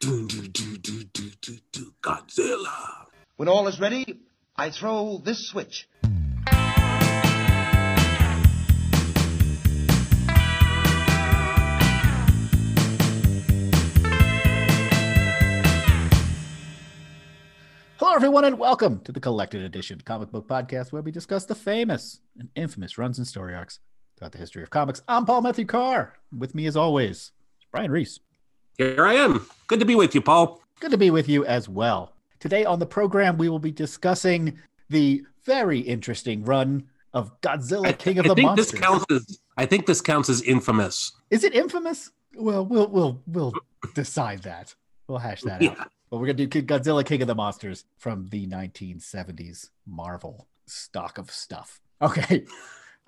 Do, do, do, do, do, do, do, Godzilla. When all is ready, I throw this switch. Hello, everyone, and welcome to the Collected Edition comic book podcast where we discuss the famous and infamous runs and story arcs throughout the history of comics. I'm Paul Matthew Carr. With me, as always, is Brian Reese. Here I am. Good to be with you, Paul. Good to be with you as well. Today on the program, we will be discussing the very interesting run of Godzilla, King of I the think Monsters. this counts as I think this counts as infamous. Is it infamous? Well, we'll we'll we'll decide that. We'll hash that out. But we're gonna do Godzilla King of the Monsters from the 1970s Marvel stock of stuff. Okay.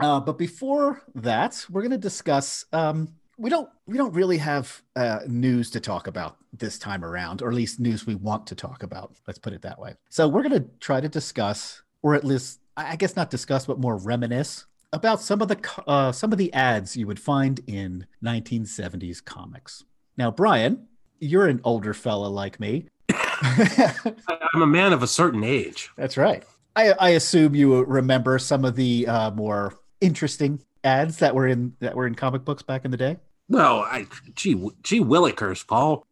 Uh, but before that, we're gonna discuss. Um, we don't we don't really have uh, news to talk about this time around, or at least news we want to talk about. Let's put it that way. So we're gonna try to discuss, or at least I guess not discuss, but more reminisce about some of the uh, some of the ads you would find in 1970s comics. Now, Brian, you're an older fella like me. I'm a man of a certain age. That's right. I, I assume you remember some of the uh, more interesting ads that were in that were in comic books back in the day. Well, I gee gee willikers, Paul.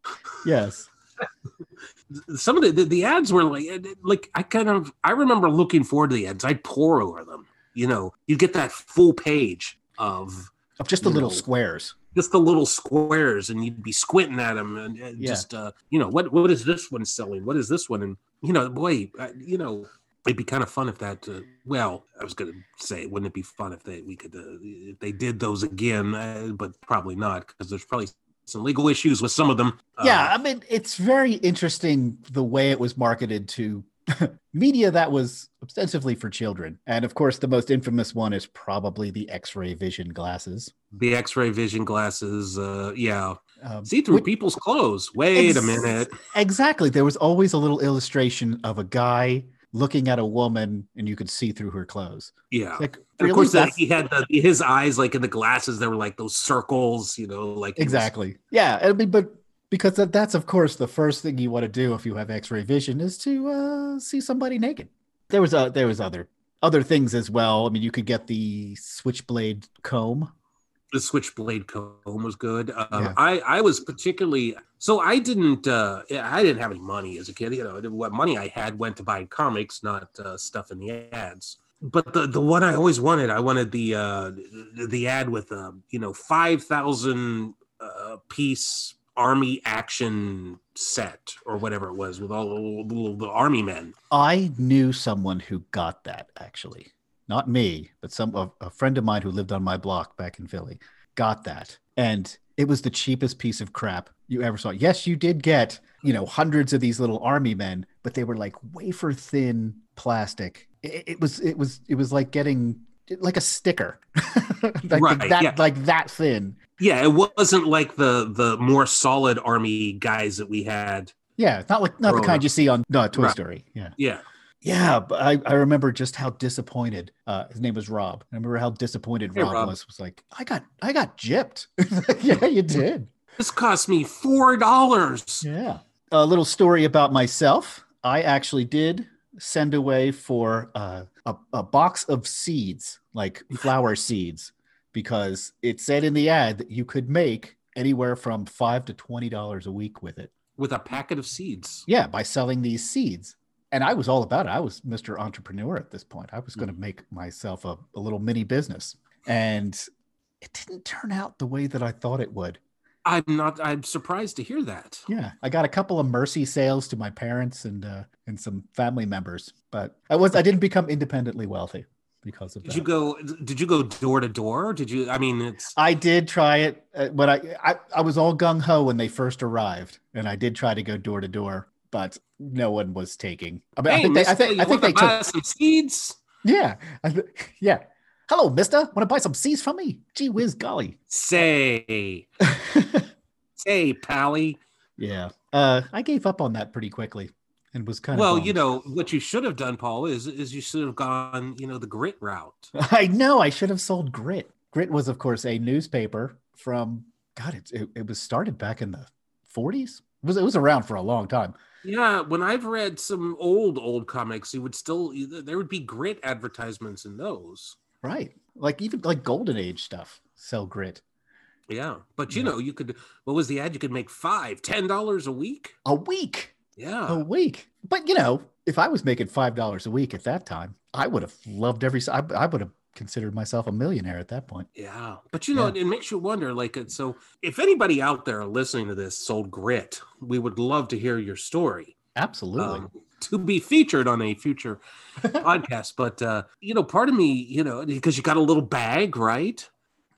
Yes. Some of the, the the ads were like like I kind of I remember looking forward to the ads. I'd pour over them. You know, you get that full page of Of just the little know, squares. just the little squares and you'd be squinting at them and and Yeah. just uh you know what what is this one selling what is this one and you know boy you know it'd be kind of fun if that uh, well i was gonna say wouldn't it be fun if they we could uh, if they did those again uh, but probably not because there's probably some legal issues with some of them Uh, yeah, I mean, it's very interesting the way it was marketed to media that was ostensibly for children. And of course, the most infamous one is probably the X-ray vision glasses. the x-ray vision glasses uh yeah Um, see through which- people's clothes wait a minute Exactly. There was always a little illustration of a guy looking at a woman, and you could see through her clothes. yeah Like, And really? of course, that he had the, his eyes like in the glasses. There were like those circles, you know, like he was- Exactly. Yeah. I mean, but because that, that's of course the first thing you want to do if you have X-ray vision is to uh, see somebody naked. There was a, there was other other things as well. I mean, you could get the switchblade comb. the switchblade comb was good. Um, Yeah. I I was particularly so I didn't uh, I didn't have any money as a kid. You know, what money I had went to buy comics, not uh, stuff in the ads. But the the one I always wanted, I wanted the uh, the, ad with uh, you know five thousand uh, piece army action set or whatever it was with all the, the, the army men. I knew someone who got that actually, not me, but some a, a friend of mine who lived on my block back in Philly got that, and it was the cheapest piece of crap you ever saw. Yes, you did get you know hundreds of these little army men, but they were like wafer thin plastic. It, it was it was it was like getting like a sticker, like Right, that yeah. like that thin. Yeah, it wasn't like the the more solid army guys that we had. Yeah, not like not the kind you see on uh, Toy Right. Story. Yeah. Yeah. Yeah, but I, I remember just how disappointed. Uh, his name was Rob. I remember how disappointed Hey, Rob, Rob. was. Was like, I got I got gypped. yeah, you did. This cost me four dollars. Yeah. A little story about myself. I actually did send away for uh, a a box of seeds, like flower seeds, because it said in the ad that you could make anywhere from five to twenty dollars a week with it. with a packet of seeds. Yeah, by selling these seeds. And I was all about it. I was Mr. Entrepreneur at this point. I was going to make myself a, a little mini business. And it didn't turn out the way that I thought it would. I'm not. I'm surprised to hear that. Yeah, I got a couple of mercy sales to my parents and uh, and some family members, but I was I didn't become independently wealthy because of Did that. you go? Did you go door to door? Did you? I mean, it's I did try it, uh, but I, I I was all gung ho when they first arrived, and I did try to go door to door, but no one was taking. I mean, I think they, I think I think they took. some seeds. Yeah, I th- yeah. Hello, Mister. Want to buy some seeds from me? Gee whiz, golly. Say, say, pally. yeah, uh, I gave up on that pretty quickly, and was kind of. Well, you know what you should have done, Paul, is is you should have gone, you know, the grit route. I know I should have sold Grit. Grit was, of course, a newspaper from God. It it, it was started back in the 40s, It was it was around for a long time. Yeah, when I've read some old old comics, you would still there would be grit advertisements in those. Right. Like even like golden age stuff sell grit. Yeah, but you Yeah. know, you could. What was the ad? You could make five, ten dollars a week. A week. Yeah, A week. But you know, if I was making five dollars a week at that time, I would have loved every I, I would have considered myself a millionaire at that point. yeah. But you know, Yeah. it, it makes you wonder. Like, uh, so if anybody out there listening to this sold grit, we would love to hear your story. Absolutely. um, to be featured on a future podcast. But uh, you know, part of me, you know, because you got a little bag, right?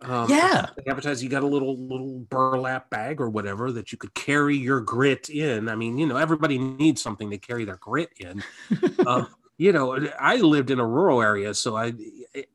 Um, Yeah. advertise you got a little little burlap bag or whatever that you could carry your grit in. I mean, you know, everybody needs something to carry their grit in. um, you know, I lived in a rural area, so I,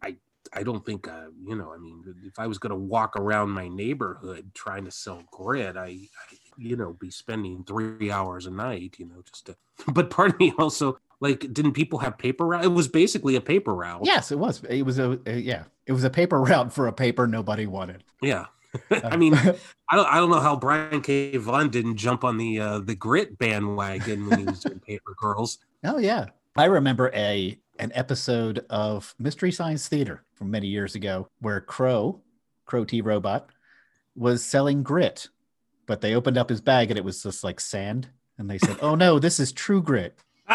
I, I don't think, uh, you know, I mean, if I was going to walk around my neighborhood trying to sell grit, I, I, you know, be spending three hours a night, you know, just to. But part of me also like, didn't people have paper route? It was basically a paper route. Yes, it was. It was a, a yeah. It was a paper route for a paper nobody wanted. Yeah. I mean, I don't, I don't know how Brian K. Vaughan didn't jump on the uh, the grit bandwagon when he was doing Paper Girls. Oh yeah. I remember a an episode of Mystery Science Theater from many years ago where Crow, Crow T Robot, was selling grit, but they opened up his bag and it was just like sand. And they said, Oh no, this is true grit.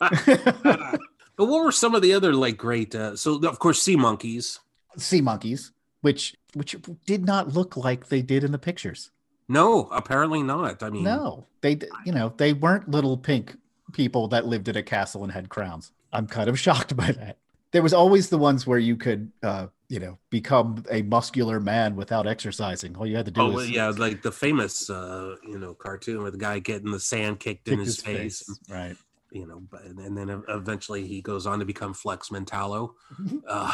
but what were some of the other like great? Uh, so of course, Sea Monkeys. sea monkeys, which which did not look like they did in the pictures. No, apparently not. I mean, No, they you know they weren't little pink people that lived in a castle and had crowns. I'm kind of shocked by that. There was always the ones where you could, uh, you know, become a muscular man without exercising. All you had to do is. Oh was yeah, like the famous uh, you know cartoon with the guy getting the sand kicked in kick his, face. Right. You know, but, and then eventually he goes on to become Flex Mentallo. Uh,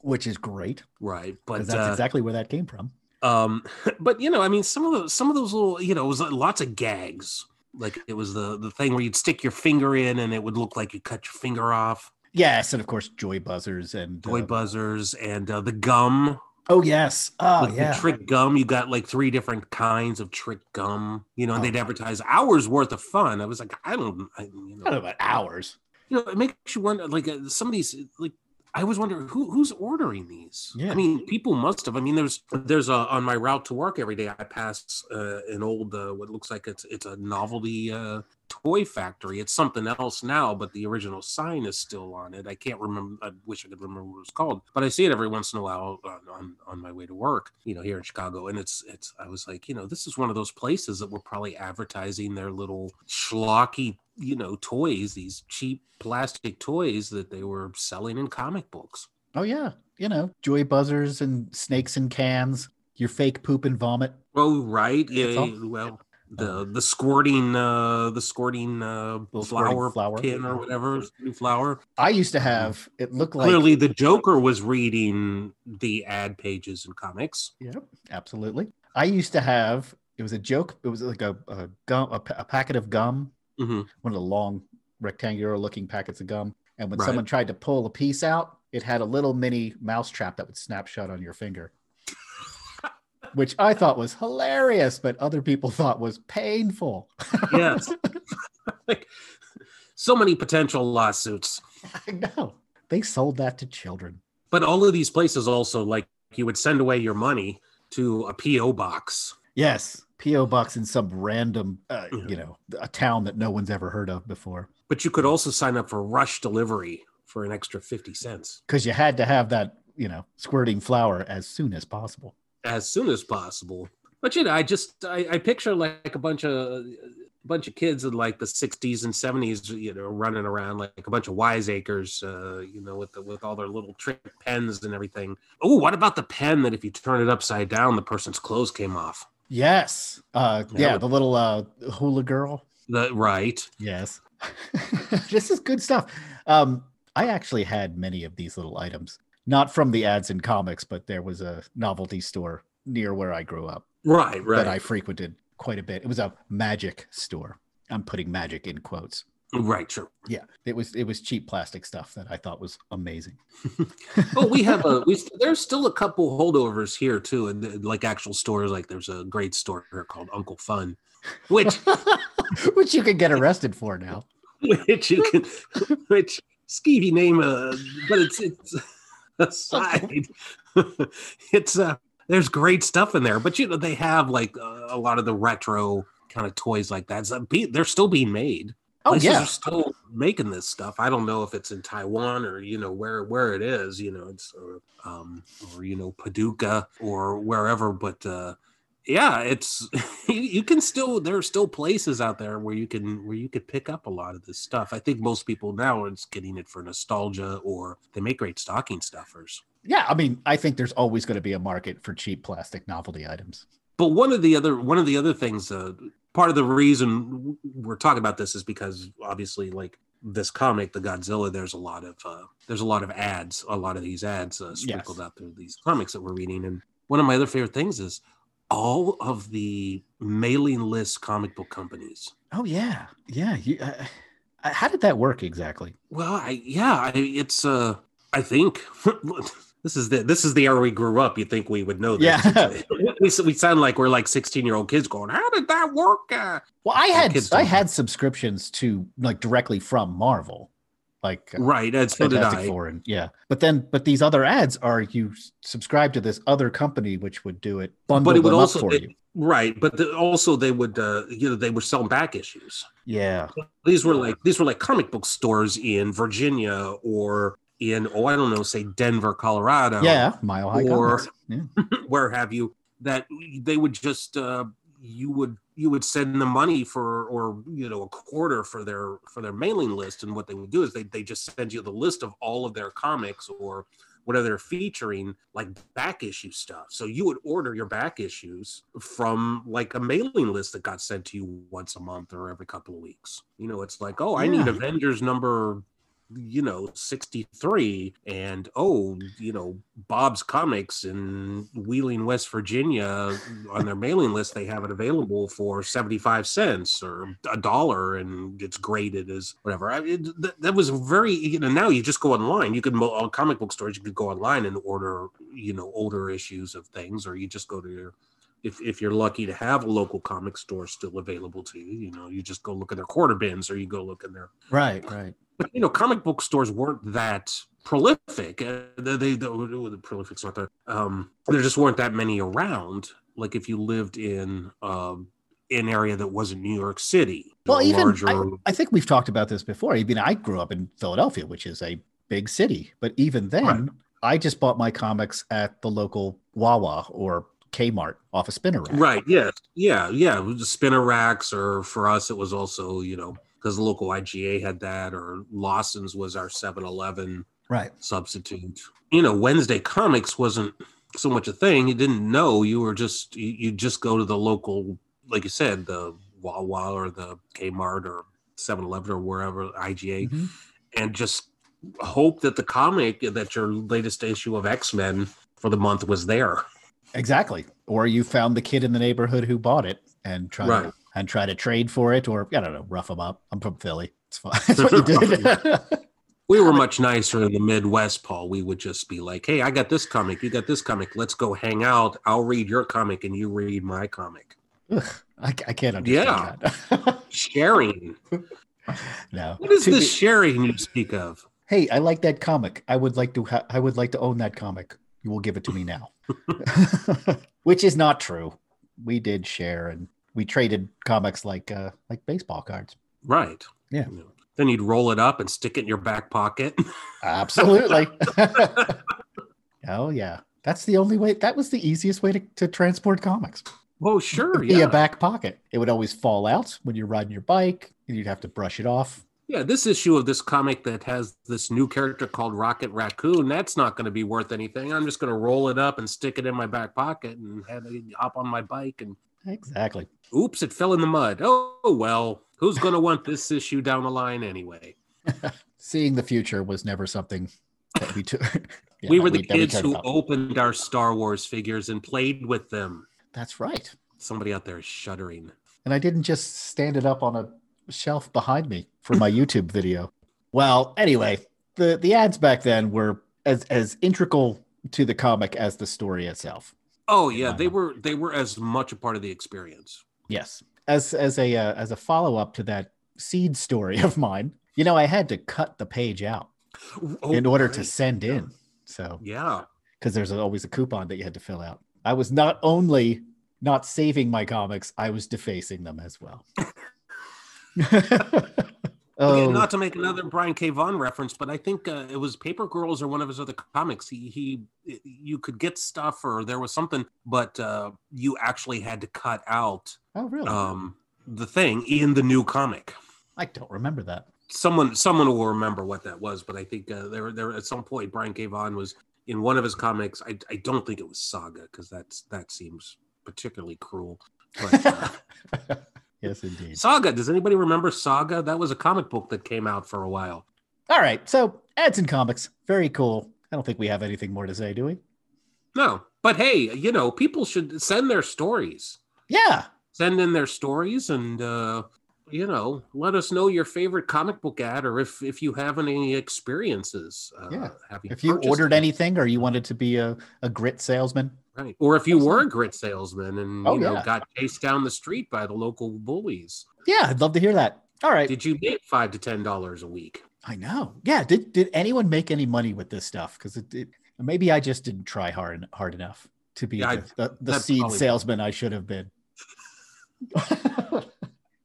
Which is great. right but that's uh, exactly where that came from. um but you know i mean some of those some of those little you know it was lots of gags like it was the the thing where you'd stick your finger in and it would look like you cut your finger off Yes, and of course joy buzzers and joy uh, buzzers and uh, the gum Oh yes. Oh the, the trick gum you got like three different kinds of trick gum you know and Oh. they'd advertise hours worth of fun i was like i don't I, you I don't know know, about hours. you know it makes you wonder like uh, some of these like I was wondering who who's ordering these. Yeah. I mean, people must have. I mean, there's there's a on my route to work every day. I pass uh, an old uh, what looks like it's it's a novelty uh, toy factory. It's something else now, but the original sign is still on it. I can't remember. I wish I could remember what it was called, but I see it every once in a while on, on on my way to work. You know, here in Chicago, and it's it's. I was like, you know, this is one of those places that were probably advertising their little schlocky you know toys these cheap plastic toys that they were selling in comic books Oh yeah. You know, joy buzzers and snakes in cans, your fake poop and vomit. oh right yeah It's all- yeah, well the the squirting uh the squirting uh flower, flower. pin or whatever flower I used to have it looked like clearly the joker was reading the ad pages in comics Yep, absolutely. I used to have it was a joke. It was like a, a gum, a, a packet of gum, hmm one of the long rectangular looking packets of gum. And when Right. someone tried to pull a piece out, it had a little mini mouse trap that would snap shut on your finger, which I thought was hilarious, but other people thought was painful. yes like so many potential lawsuits I know they sold that to children. but all of these places also like you would send away your money to a po box Yes, PO box in some random, uh, Mhm. you know, a town that no one's ever heard of before. But you could also sign up for rush delivery for an extra 50 cents because you had to have that, you know, squirting flour as soon as possible. As soon as possible. But you know, I just I, I picture like a bunch of a bunch of kids in like the 60s and 70s, you know, running around like a bunch of wiseacres, uh, you know, with the, with all their little trick pens and everything. Oh, what about the pen that if you turn it upside down, the person's clothes came off? Yes. Uh, yeah, would- the little uh, hula girl. The right. Yes. this is good stuff. Um, I actually had many of these little items, not from the ads in comics, but there was a novelty store near where I grew up Right, right. that I frequented quite a bit. It was a magic store. I'm putting magic in quotes. right, sure. Yeah, it was it was cheap plastic stuff that I thought was amazing. oh, we have a we there's still a couple holdovers here too, and uh, like actual stores. Like there's a great store here called Uncle Fun. which which you can get arrested for now. which you can which skeevy name uh but it's it's aside it's uh there's great stuff in there but you know they have like uh, a lot of the retro kind of toys like that. So be- they're still being made. Oh Places yeah, are still making this stuff. I don't know if it's in taiwan or you know where where it is you know it's or, um or you know paducah or wherever but uh yeah it's you, can still there are still places out there where you can where you could pick up a lot of this stuff i think most people now are just getting it for nostalgia or they make great stocking stuffers yeah. I mean, I think there's always going to be a market for cheap plastic novelty items. but one of the other one of the other things uh part of the reason we're talking about this is because obviously like this comic the godzilla there's a lot of uh there's a lot of ads a lot of these ads uh, sprinkled out through these comics that we're reading and one of my other favorite things is all of the mailing list comic book companies Oh yeah, yeah. You, uh, uh, how did that work exactly? Well, I yeah, I, it's uh, I think this is the this is the era we grew up. You think we would know this? Yeah. we we sound like we're like sixteen year old kids going, "How did that work?" Uh, Well, I had I had subscriptions to like directly from Marvel, like uh, right, so did Fantastic I. Four, and yeah. But then, but these other ads are you subscribe to this other company which would do it, bundle But it would them also up for it- you. right, but the, also they would uh, you know they were selling back issues. Yeah, These were like these were like comic book stores in Virginia or in oh I don't know say Denver, Colorado. yeah. Mile High or- Yeah. where have you that they would just uh you would you would send them money for or you know a quarter for their for their mailing list and what they would do is they they just send you the list of all of their comics or whatever they're featuring like back issue stuff. So you would order your back issues from like a mailing list that got sent to you once a month or every couple of weeks. You know it's like oh i need avengers number you know 63 and oh you know bob's comics in wheeling west virginia on their mailing list they have it available for 75 cents or a dollar and it's graded as whatever I, it, that, that was very you know now you just go online you can on comic book stores you could go online and order you know older issues of things or you just go to your if, if you're lucky to have a local comic store still available to you, you know, you just go look in their quarter bins or you go look in their Right, right. But you know, comic book stores weren't that prolific. Uh, they, they, the, the prolific's not there. Um, there just weren't that many around. Like if you lived in um, an area that wasn't New York City, Well, even larger. I think we've talked about this before. I mean, I grew up in Philadelphia, which is a big city, but even then, Right. I just bought my comics at the local Wawa or Kmart off a spinner rack. Right. Yes. Yeah. Yeah. Spinner racks, or for us, it was also you know because the local IGA had that, or Lawson's was our 7-Eleven Right. substitute. You know, Wednesday comics wasn't so much a thing. You didn't know. You were just you, just go to the local, like you said, the Wawa or the Kmart or 7-Eleven or wherever IGA, Mhm. and just hope that the comic that your latest issue of X Men for the month was there. Exactly. Or you found the kid in the neighborhood who bought it and try Right. to, and try to trade for it, or I don't know, rough them up. I'm from Philly. It's fine. That's what you did. We were much nicer in the Midwest, Paul. We would just be like, "Hey, I got this comic. You got this comic. Let's go hang out. I'll read your comic, and you read my comic." Ugh, I, I can't understand that. Sharing. no. What is To this be- sharing you speak of? hey, I like that comic. I would like to. Ha- I would like to own that comic. You will give it to me now. Which is not true. We did share and we traded comics like uh like baseball cards. Right. Yeah. Know, Then you'd roll it up and stick it in your back pocket. Absolutely. oh yeah. That's the only way. That was the easiest way to, to transport comics. oh, sure. Be Yeah. a back pocket. It would always fall out when you're riding your bike. and You'd have to brush it off. Yeah. This issue of this comic that has this new character called Rocket Raccoon, that's not going to be worth anything. I'm just going to roll it up and stick it in my back pocket and have it hop on my bike and Exactly. Oops, it fell in the mud. Oh, oh well. Who's going to want this issue down the line anyway? Seeing the future was never something that we took. yeah, we were the we kids cared who about. opened our Star Wars figures and played with them. That's right. Somebody out there is shuddering. And I didn't just stand it up on a shelf behind me for my YouTube video. Well, anyway, the the ads back then were as as integral to the comic as the story itself. Oh yeah, they were they were as much a part of the experience. Yes. as as a uh, as a follow up to that seed story of mine, you know, I had to cut the page out Oh, in order to right. send in. So Yeah. because there's always a coupon that you had to fill out. I was not only not saving my comics, I was defacing them as well. oh, Again, not to make another Brian K. Vaughan reference, but I think uh, it was Paper Girls or one of his other comics. He, he, you could get stuff or there was something, but uh, you actually had to cut out oh, really? um, the thing in the new comic. I don't remember that. Someone, someone will remember what that was, but I think uh, there, there at some point Brian K. Vaughan was in one of his comics. I, I don't think it was Saga because that's that seems particularly cruel. But, uh, yes, indeed. Saga. Does anybody remember Saga? That was a comic book that came out for a while. All right. So ads and comics, very cool. I don't think we have anything more to say, do we? No, but hey, you know, people should send their stories. Yeah. Send in their stories and uh, you know, let us know your favorite comic book ad or if if you have any experiences. Uh, Yeah. having If you ordered them. anything or you wanted to be a, a grit salesman, right, or if you were a grit salesman and Oh, you know yeah. got chased down the street by the local bullies, yeah, I'd love to hear that. All right. did you make five to ten dollars a week? I know. Yeah. Did did anyone make any money with this stuff? Because it, it maybe I just didn't try hard hard enough to be Yeah, I- the, the, the seed salesman I should have been.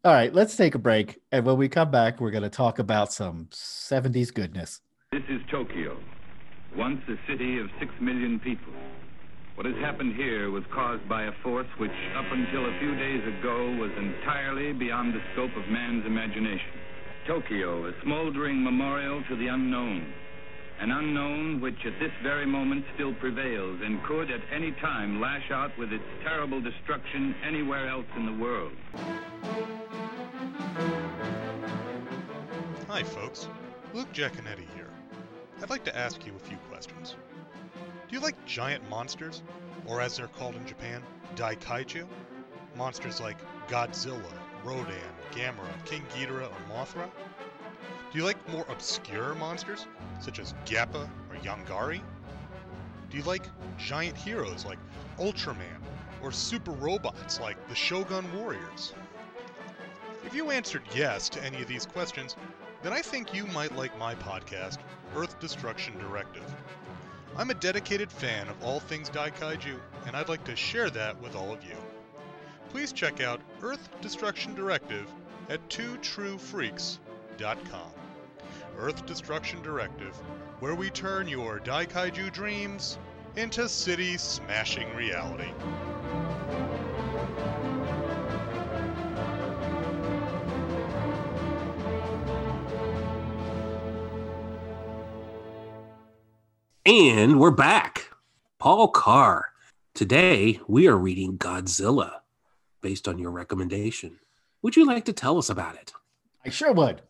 All right, let's take a break. And when we come back, we're going to talk about some 70s goodness. This is Tokyo, once a city of six million people. What has happened here was caused by a force which, up until a few days ago, was entirely beyond the scope of man's imagination. Tokyo, a smoldering memorial to the unknown. An unknown which at this very moment still prevails and could at any time lash out with its terrible destruction anywhere else in the world. Hi, folks. Luke Giaconetti here. I'd like to ask you a few questions. Do you like giant monsters? Or as they're called in Japan, Daikaiju? Monsters like Godzilla, Rodan, Gamera, King Ghidorah, or Mothra? Do you like more obscure monsters, such as Gappa or Yongary? Do you like giant heroes like Ultraman, or super robots like the Shogun Warriors? If you answered yes to any of these questions, then I think you might like my podcast, Earth Destruction Directive. I'm a dedicated fan of all things Daikaiju, and I'd like to share that with all of you. Please check out Earth Destruction Directive at twotruefreaks.com. Earth Destruction Directive, where we turn your Daikaiju dreams into city smashing reality. And we're back. Paul Carr. Today we are reading Godzilla based on your recommendation. Would you like to tell us about it? I sure would.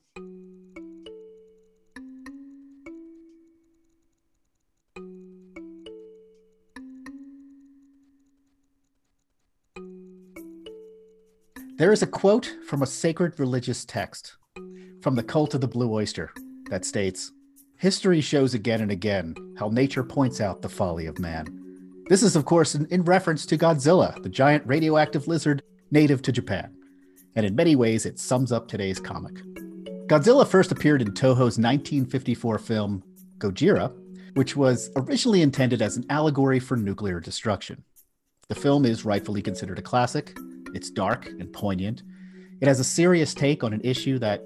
There is a quote from a sacred religious text from the cult of the blue oyster that states History shows again and again how nature points out the folly of man. This is, of course, in, in reference to Godzilla, the giant radioactive lizard native to Japan. And in many ways, it sums up today's comic. Godzilla first appeared in Toho's 1954 film Gojira, which was originally intended as an allegory for nuclear destruction. The film is rightfully considered a classic. It's dark and poignant. It has a serious take on an issue that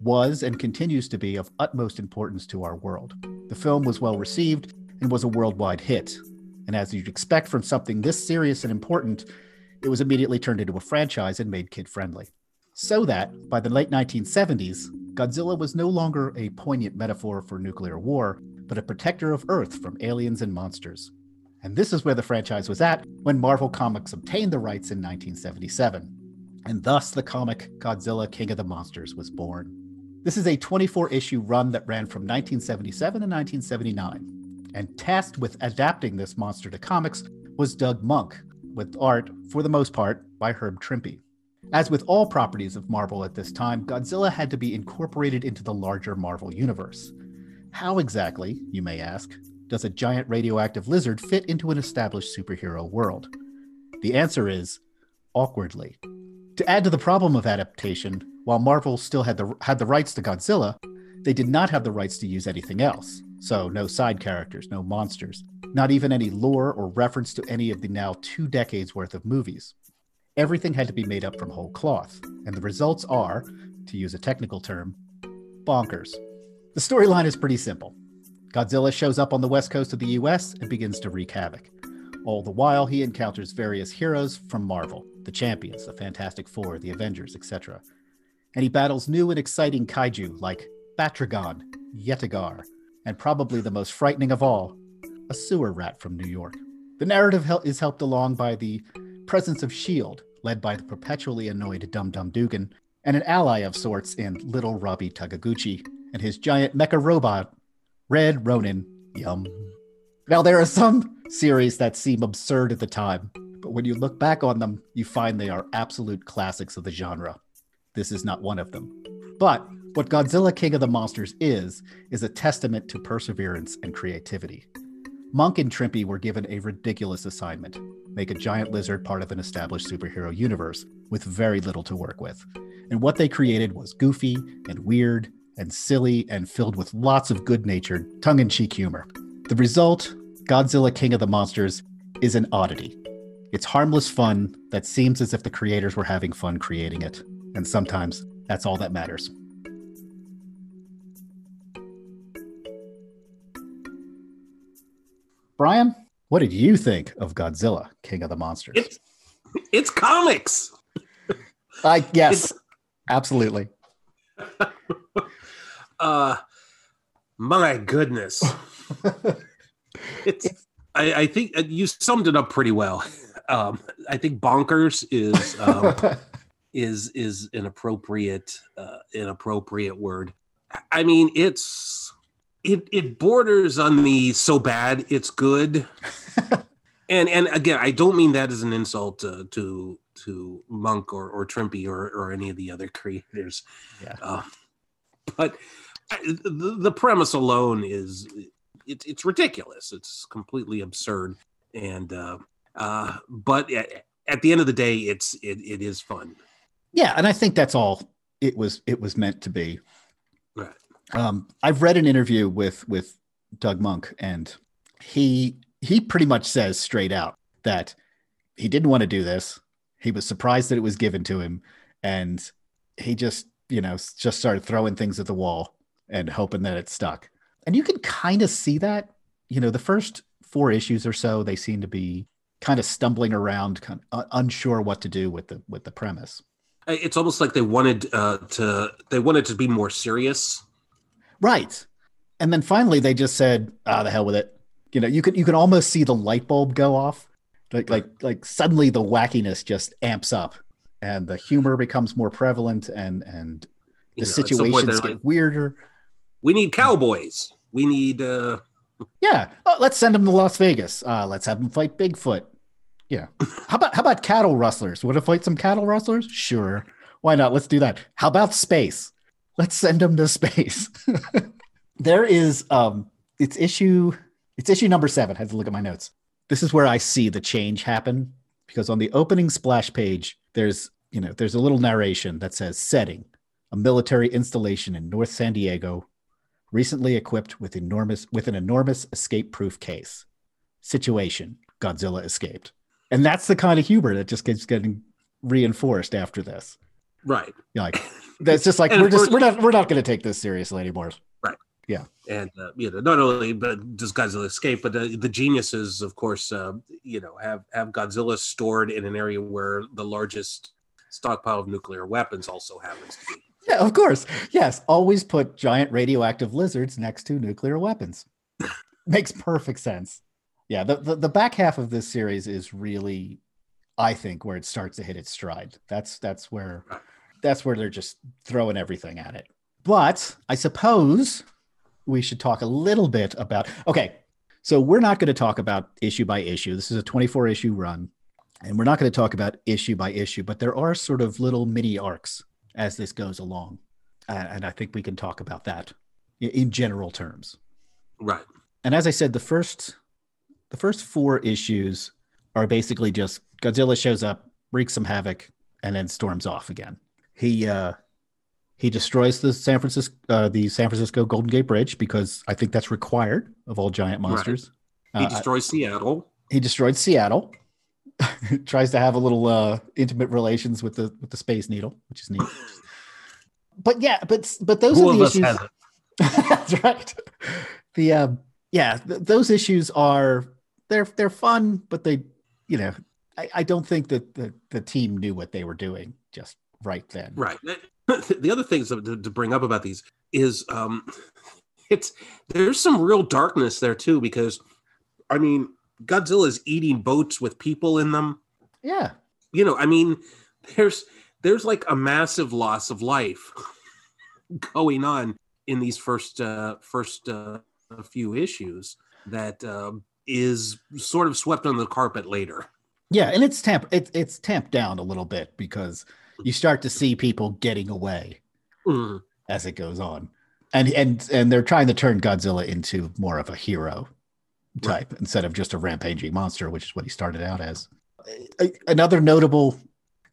was and continues to be of utmost importance to our world. The film was well received and was a worldwide hit. And as you'd expect from something this serious and important, it was immediately turned into a franchise and made kid friendly. So that, by the late 1970s, Godzilla was no longer a poignant metaphor for nuclear war, but a protector of Earth from aliens and monsters. And this is where the franchise was at when Marvel Comics obtained the rights in 1977. And thus the comic Godzilla King of the Monsters was born. This is a 24 issue run that ran from 1977 to 1979. And tasked with adapting this monster to comics was Doug Moench, with art, for the most part, by Herb Trimpe. As with all properties of Marvel at this time, Godzilla had to be incorporated into the larger Marvel universe. How exactly, you may ask, does a giant radioactive lizard fit into an established superhero world? The answer is awkwardly. To add to the problem of adaptation, while Marvel still had the had the rights to Godzilla, they did not have the rights to use anything else. So no side characters, no monsters, not even any lore or reference to any of the now two decades worth of movies. Everything had to be made up from whole cloth, and the results are, to use a technical term, bonkers. The storyline is pretty simple. Godzilla shows up on the west coast of the US and begins to wreak havoc. All the while, he encounters various heroes from Marvel the Champions, the Fantastic Four, the Avengers, etc. And he battles new and exciting kaiju like Batragon, Yetrigar, and probably the most frightening of all, a sewer rat from New York. The narrative hel- is helped along by the presence of S.H.I.E.L.D., led by the perpetually annoyed Dum Dum Dugan, and an ally of sorts in Little Robbie Takiguchi and his giant mecha robot, Red Ronin. Yum. Now, there are some series that seem absurd at the time, but when you look back on them, you find they are absolute classics of the genre. This is not one of them. But what Godzilla King of the Monsters is, is a testament to perseverance and creativity. Moench and Trimpe were given a ridiculous assignment make a giant lizard part of an established superhero universe with very little to work with. And what they created was goofy and weird and silly and filled with lots of good natured, tongue in cheek humor. The result, Godzilla King of the Monsters, is an oddity. It's harmless fun that seems as if the creators were having fun creating it. And sometimes that's all that matters. Brian, what did you think of Godzilla, King of the Monsters? It's it's comics. I yes, absolutely. Uh, my goodness. it's. I, I think uh, you summed it up pretty well. Um, I think bonkers is um, is is an appropriate uh, an appropriate word. I mean, it's it it borders on the so bad it's good. and and again, I don't mean that as an insult to to, to Moench or or Trimpe or or any of the other creators. Yeah. Uh, but the, the premise alone is it's it's ridiculous. It's completely absurd, and uh, uh, but at, at the end of the day, it's it, it is fun. Yeah, and I think that's all it was it was meant to be. Right. Um, I've read an interview with with Doug Moench, and he he pretty much says straight out that he didn't want to do this. He was surprised that it was given to him, and he just you know just started throwing things at the wall and hoping that it stuck. And you can kind of see that. You know, the first four issues or so, they seem to be kind of stumbling around, kind of unsure what to do with the with the premise. It's almost like they wanted uh, to they wanted to be more serious. Right. And then finally they just said, ah, the hell with it. You know, you can you can almost see the light bulb go off. Like like like suddenly the wackiness just amps up and the humor becomes more prevalent and and You the know, some point situations get like, weirder. We need cowboys. We need uh, Yeah. Oh, let's send them to Las Vegas. Uh, let's have them fight Bigfoot. Yeah. How about how about cattle rustlers? Want to fight some cattle rustlers? Sure. Why not? Let's do that. How about space? Let's send them to space. there is um it's issue it's issue number seven. I have to look at my notes. This is where I see the change happen because on the opening splash page, there's you know, there's a little narration that says setting, a military installation in North San Diego, recently equipped with enormous with an enormous escape-proof case. Situation: Godzilla escaped, and that's the kind of humor that just keeps getting reinforced after this. right. You're like that's just like we're just we're not we're not going to take this seriously anymore. Right. Yeah. And uh, you know not only but does Godzilla escape, but uh, the geniuses, of course, uh, you know have have Godzilla stored in an area where the largest stockpile of nuclear weapons also happens to be. Yeah, of course. Yes, always put giant radioactive lizards next to nuclear weapons. Makes perfect sense. Yeah, the, the the back half of this series is really, I think, where it starts to hit its stride. That's that's where that's where they're just throwing everything at it. But I suppose we should talk a little bit about. Okay, so we're not going to talk about issue by issue. This is a 24 issue run, and we're not going to talk about issue by issue. But there are sort of little mini arcs as this goes along, uh, and I think we can talk about that i- in general terms Right. and as I said, the first the first four issues are basically just Godzilla shows up, wreaks some havoc, and then storms off again. He uh, he destroys the San Francisco uh, the San Francisco Golden Gate Bridge because I think that's required of all giant monsters. He Uh, destroys Seattle. he destroyed Seattle. Tries to have a little uh, intimate relations with the with the Space Needle, which is neat. but yeah, but but those Who are the issues. That's right. The um, yeah, th- those issues are they're they're fun, but they, you know, I, I don't think that the the team knew what they were doing just right then. Right. The other things to, to bring up about these is um, it's there's some real darkness there too because I mean Godzilla's eating boats with people in them. Yeah. You know, I mean, there's there's like a massive loss of life going on in these first uh, first uh, few issues that uh, is sort of swept under the carpet later. Yeah, and it's tamp it, it's tamped down a little bit because you start to see people getting away Mm. as it goes on. And and and they're trying to turn Godzilla into more of a hero type instead of just a rampaging monster, which is what he started out as. Another notable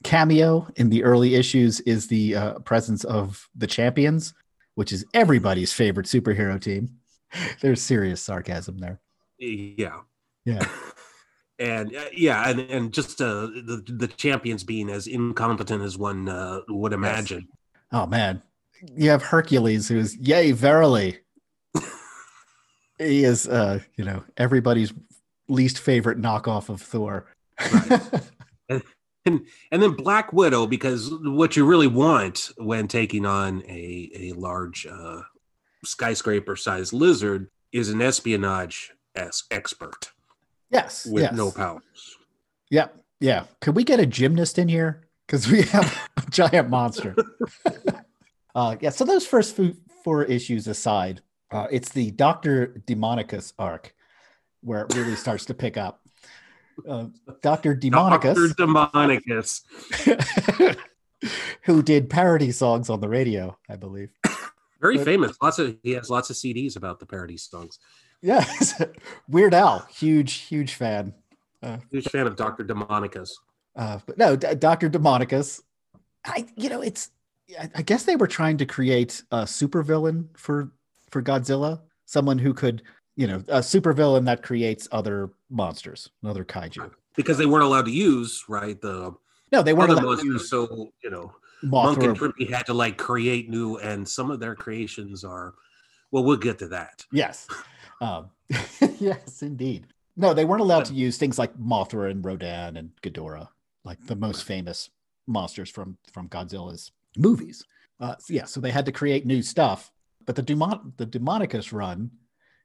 cameo in the early issues is the uh, presence of the champions, which is everybody's favorite superhero team. There's serious sarcasm there. Yeah. Yeah. and uh, yeah, and and just uh, the the champions being as incompetent as one uh, would imagine. Oh man, you have Hercules, who's yay verily. He is, uh, you know, everybody's least favorite knockoff of Thor. and and then Black Widow, because what you really want when taking on a a large uh, skyscraper sized lizard is an espionage es- expert yes, with yes. no powers. Yeah, yeah. Could we get a gymnast in here? Because we have a giant monster. uh, yeah. So those first four issues aside, uh, it's the Doctor Demonicus arc where it really starts to pick up. Uh, Doctor Demonicus. Dr. Demonicus. who did parody songs on the radio, I believe. Very But- famous. Lots of he has lots of CDs about the parody songs. Yes, Weird Al, huge, huge fan. Uh, Huge fan of Dr. Demonicus. uh, but no, D- Doctor Demonicus. I, you know, it's. I, I guess they were trying to create a supervillain for for Godzilla, someone who could, you know, a supervillain that creates other monsters, another kaiju. Because they weren't allowed to use, right? The No, they weren't other allowed to monsters, use so you know, Moench Mothra. and Trimpe had to like create new, and some of their creations are. Well, we'll get to that. Yes. Um, yes, indeed. No, they weren't allowed to use things like Mothra and Rodan and Ghidorah, like the most famous monsters from from Godzilla's movies. Uh, so yeah, so they had to create new stuff. But the Demon the Demonicus run,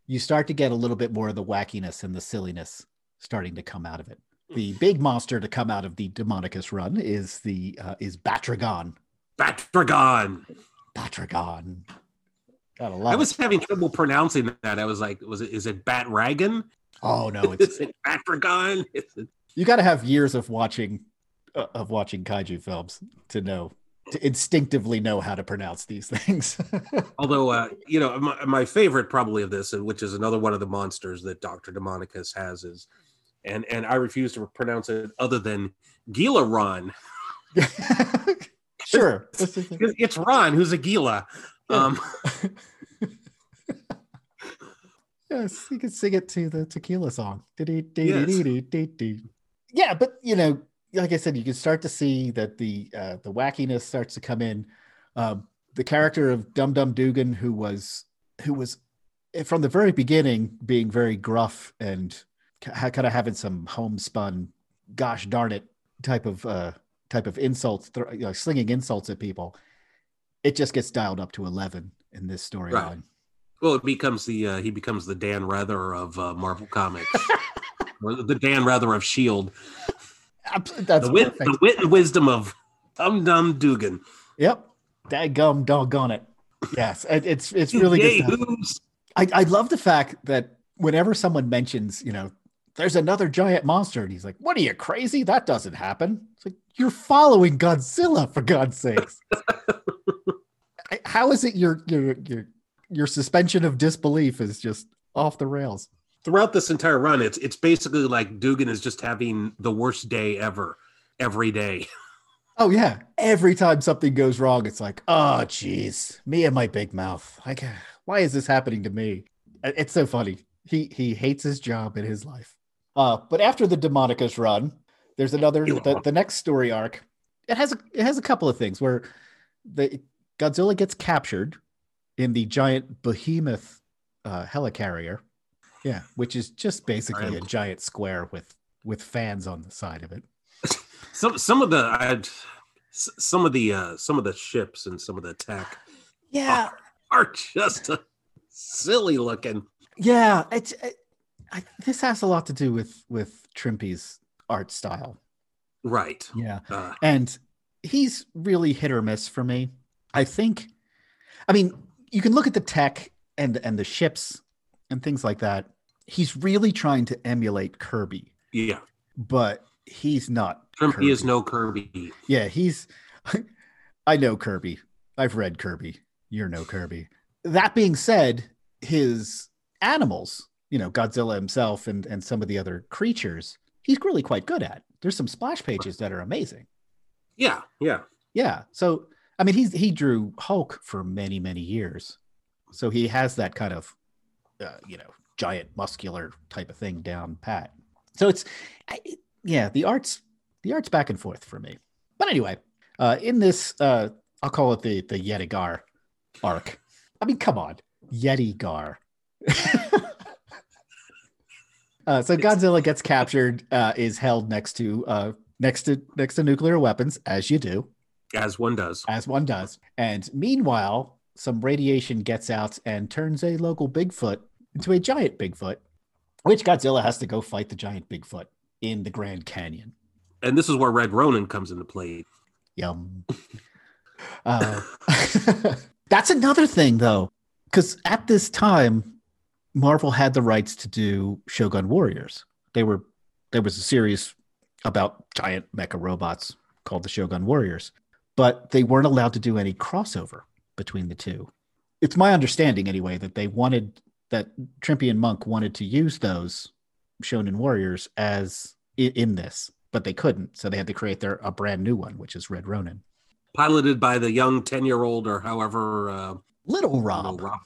you start to get a little bit more of the wackiness and the silliness starting to come out of it. The big monster to come out of the Demonicus run is the uh, is Batragon. Batragon. Batragon. Gotta love I it. was having trouble pronouncing that. I was like, was it is it Batragon? Oh no, it's Is it Batragon? It- you got to have years of watching uh, of watching kaiju films to know to instinctively know how to pronounce these things. Although, uh, you know, my, my favorite probably of this, which is another one of the monsters that Doctor Demonicus has, is, and and I refuse to pronounce it other than Ghilaron. sure. It's Ron who's a Gila. Um, yes, you could sing it to the tequila song. Did yeah, but you know, like I said, you can start to see that the uh, the wackiness starts to come in. Um, the character of Dum Dum Dugan, who was who was eh, from the very beginning being very gruff and kind of having some homespun, gosh darn it type of uh, type of insults, thro- you know, slinging insults at people. It just gets dialed up to eleven in this storyline. well, it becomes the uh, he becomes the Dan Rather of uh, Marvel Comics, or the Dan Rather of Shield. That's the wit, the wit and wisdom of Dum Dum Dugan. Yep. Dadgum doggone it. Yes, it- it's it's really good. Yay, stuff. who's- I, I love the fact that whenever someone mentions, you know, there's another giant monster, and he's like, What are you crazy? That doesn't happen. It's like, You're following Godzilla for God's sakes. How is it your your your your suspension of disbelief is just off the rails? Throughout this entire run, it's it's basically like Dugan is just having the worst day ever, every day. Oh yeah. Every time something goes wrong, it's like, oh jeez, me and my big mouth. Like, why is this happening to me? It's so funny. He he hates his job and his life. Uh, but after the Demonicus run, there's another the, the next story arc. It has a it has a couple of things where the Godzilla gets captured in the giant behemoth uh, helicarrier. Yeah, which is just basically a giant square with with fans on the side of it. Some some of the I had, some of the uh, some of the ships and some of the tech Yeah, are just uh, silly looking. yeah. It's I, I, this has a lot to do with with Trimpe's art style. Right. Yeah, Uh, and he's really hit or miss for me. I think, I mean, you can look at the tech and and the ships and things like that. He's really trying to emulate Kirby, yeah. but he's not. Trimpe is no Kirby. Yeah, he's. I know Kirby. I've read Kirby. You're no Kirby. That being said, his animals, you know, Godzilla himself and and some of the other creatures, he's really quite good at. There's some splash pages that are amazing. Yeah. Yeah. Yeah. So I mean, he's he drew Hulk for many many years, so he has that kind of, uh, you know, giant muscular type of thing down pat. So it's, I, yeah, the arts the arts back and forth for me. But anyway, uh, in this, uh, I'll call it the the Yetrigar arc. I mean, come on, Yetrigar. uh, so Godzilla gets captured, uh, is held next to uh, next to next to nuclear weapons, as you do As one does. as one does. And meanwhile, some radiation gets out and turns a local Bigfoot into a giant Bigfoot, which Godzilla has to go fight the giant Bigfoot in the Grand Canyon. And this is where Red Ronin comes into play. Yum. Uh, that's another thing, though, because at this time, Marvel had the rights to do Shogun Warriors. They were there was a series about giant mecha robots called the Shogun Warriors, but they weren't allowed to do any crossover between the two. It's my understanding, anyway, that they wanted that Trimpe and Moench wanted to use those Shogun Warriors as in this, but they couldn't, so they had to create their a brand new one, which is Red Ronin. Piloted by the young 10 year old or however. Uh, Little little Rob, Rob.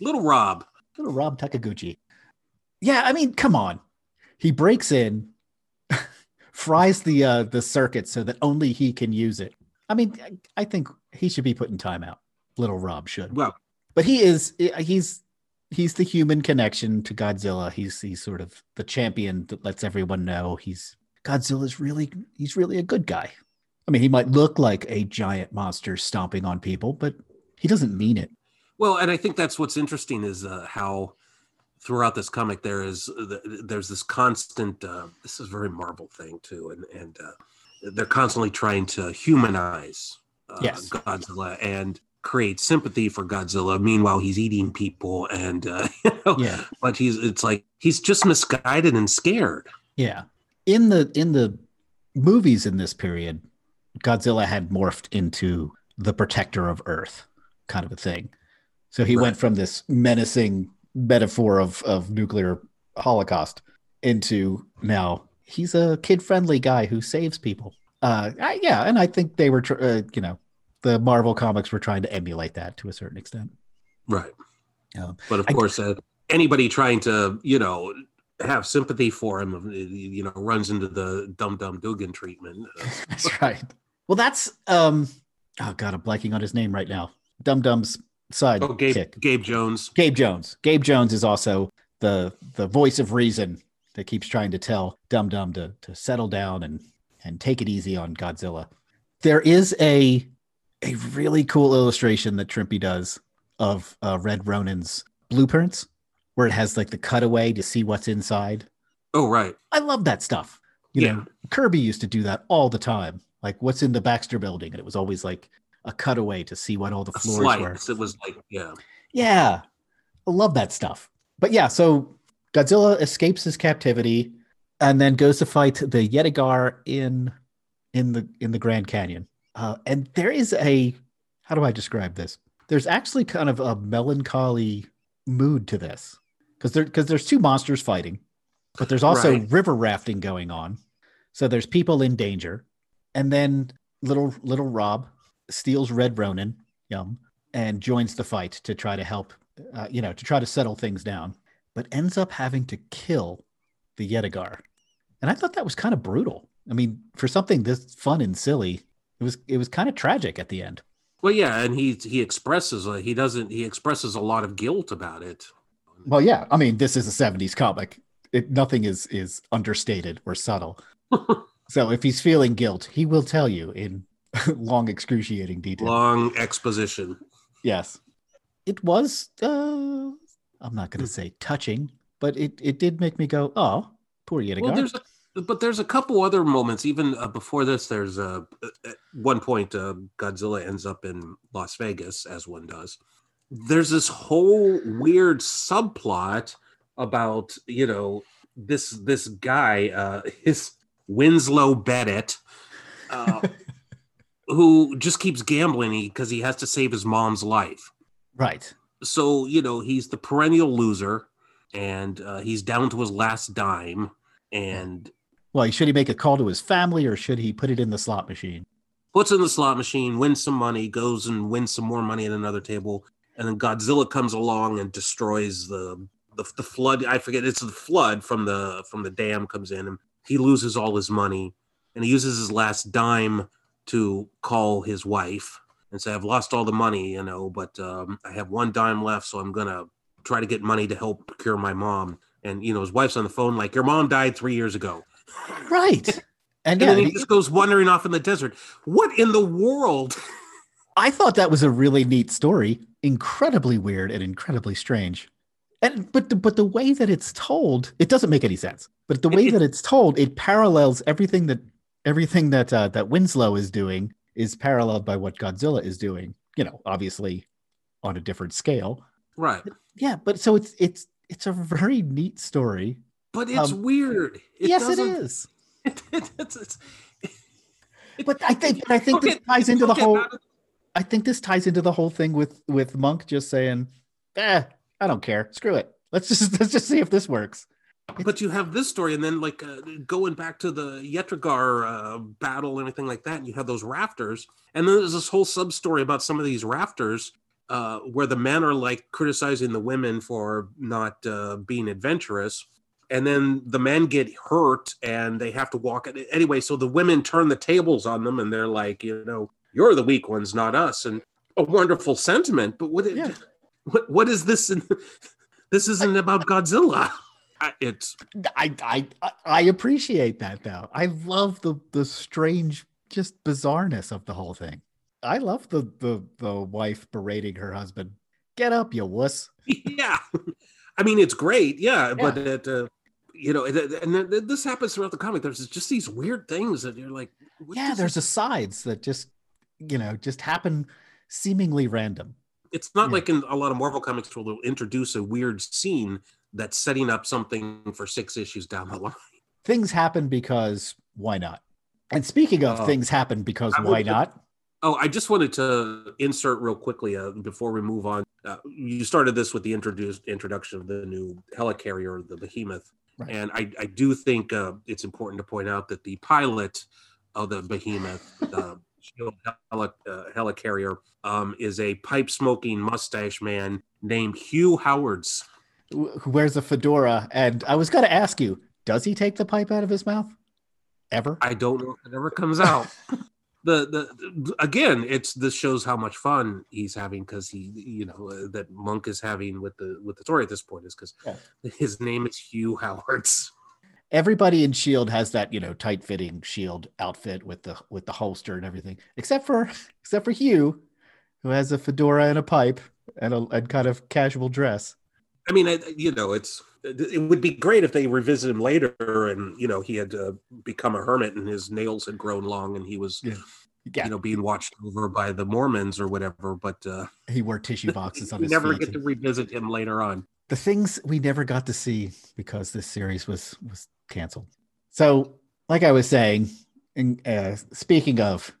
Little Rob. little Rob Takiguchi. Yeah, I mean, come on. He breaks in, fries the uh, the circuit so that only he can use it. I mean, I, I think he should be put in timeout. Little Rob should. Well, but he is he's he's the human connection to Godzilla. He's he's sort of the champion that lets everyone know he's Godzilla's really he's really a good guy. I mean, he might look like a giant monster stomping on people, but he doesn't mean it. Well, and I think that's what's interesting is uh, how throughout this comic there is there's this constant. Uh, this is a very Marvel thing too, and and uh, they're constantly trying to humanize uh, Yes. Godzilla and create sympathy for Godzilla. Meanwhile, he's eating people, and uh, you know, Yeah. but he's it's like he's just misguided and scared. Yeah. In the in the movies in this period, Godzilla had morphed into the protector of Earth, kind of a thing. So he Right. went from this menacing metaphor of of nuclear holocaust into now he's a kid-friendly guy who saves people. Uh I, yeah, and I think they were tr- uh, you know, the Marvel comics were trying to emulate that to a certain extent. Right. Um, But of I- course, uh, anybody trying to, you know, have sympathy for him, uh, you know, runs into the Dum Dum Dugan treatment. Uh, That's right. Well, that's um. Oh God, I'm blanking on his name right now. Dum Dum's side oh, Gabe, kick. Gabe Jones. Gabe Jones. Gabe Jones is also the the voice of reason that keeps trying to tell Dum Dum to to settle down and and take it easy on Godzilla. There is a a really cool illustration that Trimpe does of uh, Red Ronin's blueprints, where it has like the cutaway to see what's inside. Oh, right. I love that stuff. You Yeah. know, Kirby used to do that all the time. Like, what's in the Baxter building? And it was always like a cutaway to see what all the A floors were. slice. It was like, yeah. Yeah. I love that stuff. But yeah, so Godzilla escapes his captivity and then goes to fight the Yetrigar in in the in the Grand Canyon. Uh, and there is a how do I describe this? There's actually kind of a melancholy mood to this because there because there's two monsters fighting, but there's also Right. river rafting going on. So there's people in danger, and then little little Rob steals Red Ronin, yum, and joins the fight to try to help, uh, you know, to try to settle things down, but ends up having to kill the Yetrigar. And I thought that was kind of brutal. I mean, for something this fun and silly, it was it was kind of tragic at the end. Well, yeah, and he he expresses uh, he doesn't he expresses a lot of guilt about it. Well, yeah, I mean, this is a '70s comic. It, nothing is is understated or subtle. so if he's feeling guilt, he will tell you in long, excruciating detail. Long exposition. Yes, it was. Uh, I'm not going to say touching, but it it did make me go, "Oh, poor Yetrigar." Well, there's a, but there's a couple other moments even uh, before this. There's a at one point uh, Godzilla ends up in Las Vegas, as one does. There's this whole weird subplot about you know this this guy, uh, his Winslow Bennett, uh, who just keeps gambling because he has to save his mom's life. right. So you know he's the perennial loser, and uh, he's down to his last dime, and Well, should he make a call to his family or should he put it in the slot machine? puts in the slot machine, wins some money, goes and wins some more money at another table, and then Godzilla comes along and destroys the the, the flood. I forget it's the flood from the from the dam comes in, and he loses all his money, and he uses his last dime to call his wife and say, "I've lost all the money, you know, but um, I have one dime left, so I'm gonna try to get money to help cure my mom." And you know, his wife's on the phone like, "Your mom died three years ago." Right. And And yeah, then he he- just goes wandering off in the desert. What in the world? I thought that was a really neat story, incredibly weird and incredibly strange. And but the, but the way that it's told, it doesn't make any sense. But the way that it's told, it parallels everything that everything that uh, that Winslow is doing is paralleled by what Godzilla is doing. You know, obviously on a different scale. Right. Yeah, but so it's it's it's a very neat story. But it's Um, weird. It yes, it. It, it's, it's, But I think I think this Okay, ties into the whole. now- I think this ties into the whole thing with with Moench just saying, "Eh, I don't care. Screw it. Let's just let's just see if this works." But you have this story, and then like uh, going back to the Yetrigar uh, battle and everything like that, and you have those rafters, and then there's this whole sub story about some of these rafters uh, where the men are like criticizing the women for not uh, being adventurous, and then the men get hurt and they have to walk it anyway. So the women turn the tables on them, and they're like, you know, you're the weak ones, not us, and a wonderful sentiment. But what, Yeah. what, what is this? In, this isn't about Godzilla. I- It's I I I appreciate that though. I love the the strange just bizarreness of the whole thing. I love the the the wife berating her husband. Get up, you wuss. yeah i mean it's great yeah, but Yeah. it uh, you know and then this happens throughout the comic there's just these weird things that you're like what Yeah, there's this- asides that just you know just happen seemingly random. it's not yeah. like in a lot of marvel comics where they'll introduce a weird scene that's setting up something for six issues down the line Things happen because why not? And speaking of Oh. things happen because I why not? oh i just wanted to insert real quickly uh, before we move on uh, you started this with the introduced introduction of the new helicarrier the behemoth Right. and i i do think uh, it's important to point out that the pilot of the behemoth uh, shield heli- uh, helicarrier um, is a pipe smoking mustache man named hugh howards who who wears a fedora. And I was going to ask you, does he take the pipe out of his mouth? Ever? i don't know if it ever comes out the, the again it's this shows how much fun he's having because he you know uh, that Moench is having with the with the story at this point is because Yeah. his name is hugh howards Everybody in Shield has that, you know, tight-fitting Shield outfit with the with the holster and everything, except for except for Hugh, who has a fedora and a pipe and a and kind of casual dress. I mean, I, you know, it's it would be great if they revisit him later, and you know, he had uh, become a hermit and his nails had grown long, and he was, Yeah. Yeah, you know, being watched over by the Mormons or whatever. But uh, he wore tissue boxes on we his never get to revisit him later on. the things we never got to see because this series was was canceled. So, like I was saying, in, uh, speaking of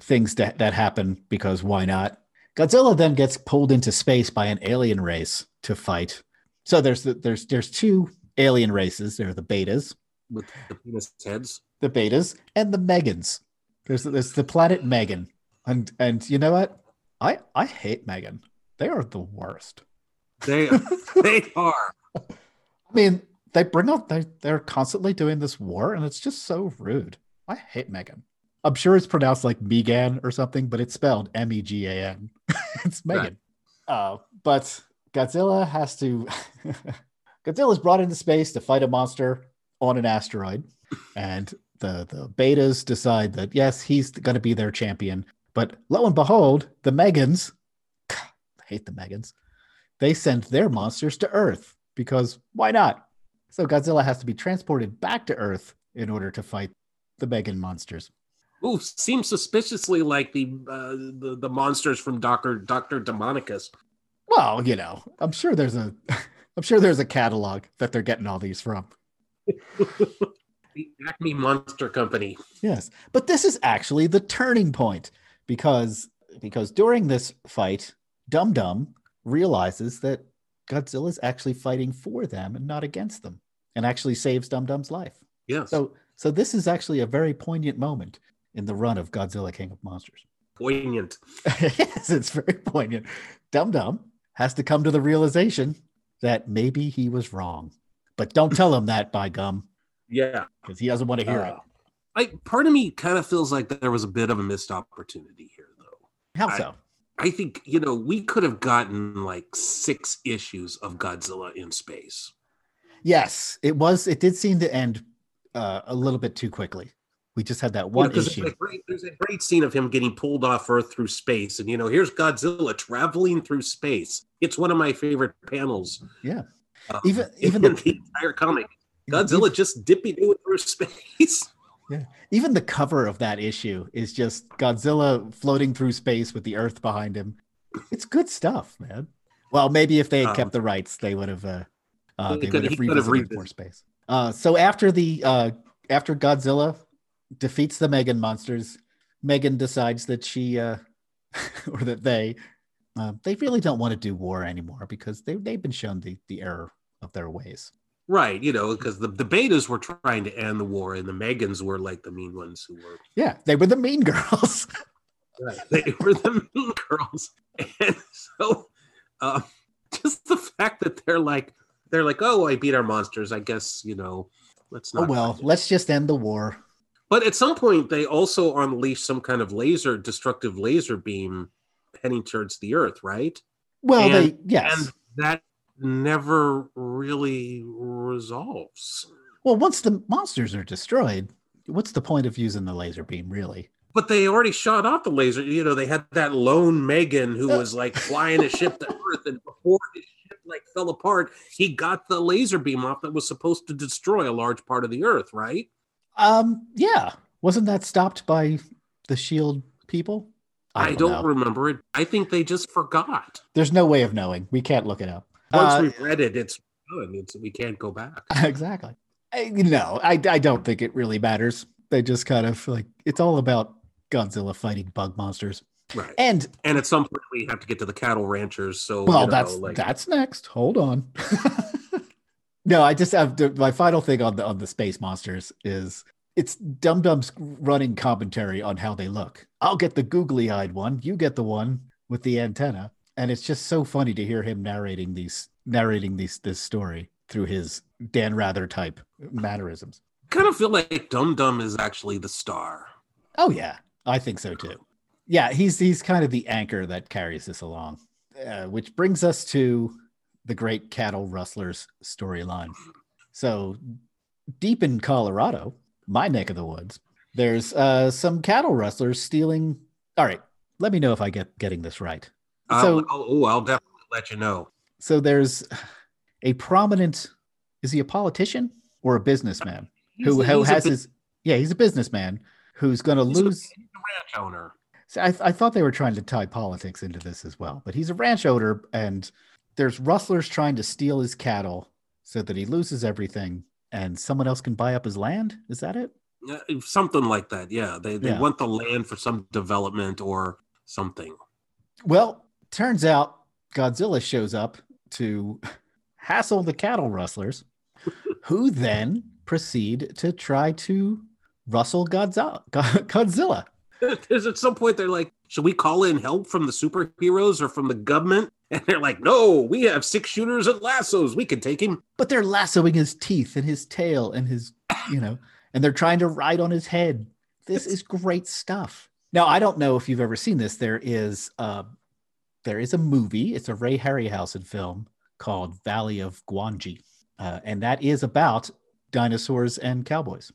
things that that happen because why not? Godzilla then gets pulled into space by an alien race to fight. So there's the, there's there's two alien races. There are the betas, with the penis heads. the betas, and the Megans. There's there's the planet Megan, and and you know what? I I hate Megan. They are the worst. They they are. I mean, they bring up they they're constantly doing this war, and it's just so rude. I hate Megan. I'm sure it's pronounced like Megan or something, but it's spelled M E G A N. It's Megan. Uh, but Godzilla has to. Godzilla is brought into space to fight a monster on an asteroid, and the the betas decide that yes, he's going to be their champion. But lo and behold, the Megans, I hate the Megans, they send their monsters to Earth because why not? So Godzilla has to be transported back to Earth in order to fight the Megan monsters. Ooh, seems suspiciously like the uh, the the monsters from Doctor Doctor Demonicus. Well, you know, I'm sure there's a I'm sure there's a catalog that they're getting all these from. The Acme Monster Company. Yes. But this is actually the turning point because because during this fight, Dum Dum realizes that Godzilla's actually fighting for them and not against them and actually saves Dum Dum's life. Yes. So so this is actually a very poignant moment in the run of Godzilla King of Monsters. poignant. yes, it's very poignant. Dum Dum has to come to the realization that maybe he was wrong. But don't tell him that by gum, Yeah. because he doesn't want to hear it. Uh, I part of me kind of feels like there was a bit of a missed opportunity here, though. How I- so? I think you know we could have gotten like six issues of Godzilla in space. Yes, it was. It did seem to end uh, a little bit too quickly. We just had that one You know, issue. There's a, great, there's a great scene of him getting pulled off Earth through space, and you know, here's Godzilla traveling through space. It's one of my favorite panels. Yeah. um, Even- even the- the entire comic, Godzilla just dipping through space. Yeah, even the cover of that issue is just Godzilla floating through space with the Earth behind him. It's good stuff, man. Well, maybe if they had Um, kept the rights, they would have. Uh, uh, they could- would have have revisited more space. Uh, so after the uh, after Godzilla defeats the Megan monsters, Megan decides that she uh, or that they uh, they really don't want to do war anymore because they they've been shown the the error of their ways. Right, you know, because the, the betas were trying to end the war, and the Megans were like the mean ones who were Yeah, they were the mean girls. Right. They were the mean girls. And so uh, just the fact that they're like they're like, oh, I beat our monsters. I guess, you know, let's not. oh not well, let's just end the war. But at some point they also unleash some kind of laser, destructive laser beam heading towards the earth, right? Well, And- they yes. And that never really resolves. Well, once the monsters are destroyed, what's the point of using the laser beam, really? But they already shot off the laser. You know, they had that lone Megan who Uh. was like flying a ship to Earth, and before his ship like fell apart, he got the laser beam off that was supposed to destroy a large part of the Earth, right? Um, yeah. Wasn't that stopped by the Shield people? I don't, know. remember it. I think they just forgot. There's no way of knowing. We can't look it up. Once Uh, we've read it, it's done. It's we can't go back. exactly. I, no, I, I don't think it really matters. They just kind of like it's all about Godzilla fighting bug monsters. Right. And And at some point, we have to get to the cattle ranchers. So well, you know, that's like that's next. Hold on. no, I just have to, my final thing on the on the space monsters is it's Dum Dum's running commentary on how they look. I'll get the googly eyed one. You get the one with the antenna, and it's just so funny to hear him narrating these narrating these this story through his Dan Rather type mannerisms. I kind of feel like Dum Dum is actually the star. Oh yeah, I think so too. Yeah, he's he's kind of the anchor that carries this along, uh, which brings us to the great cattle rustlers storyline. So deep in Colorado, my neck of the woods, there's uh, some cattle rustlers stealing. All right, let me know if I get getting this right. I'll, So- I'll, oh, I'll definitely let you know. So there's a prominent. Is he a politician or a businessman who, a- who he's a has bus- his? Yeah, he's a businessman who's going to he's a- lose. he's a ranch owner. See, I, I thought they were trying to tie politics into this as well, but he's a ranch owner, and there's rustlers trying to steal his cattle so that he loses everything, and someone else can buy up his land. Is that it? Something like that. Yeah, they they Yeah. want the land for some development or something. Well, turns out Godzilla shows up to hassle the cattle rustlers, who then proceed to try to rustle Godzilla. Godzilla. There's at some point they're like, should we call in help from the superheroes or from the government? And they're like, no, we have six shooters and lassos. We can take him. But they're lassoing his teeth and his tail and his, you know, and they're trying to ride on his head. This is great stuff. Now, I don't know if you've ever seen this. There is uh there is a movie, it's a Ray Harryhausen film called Valley of Gwangi. Uh, and that is about dinosaurs and cowboys.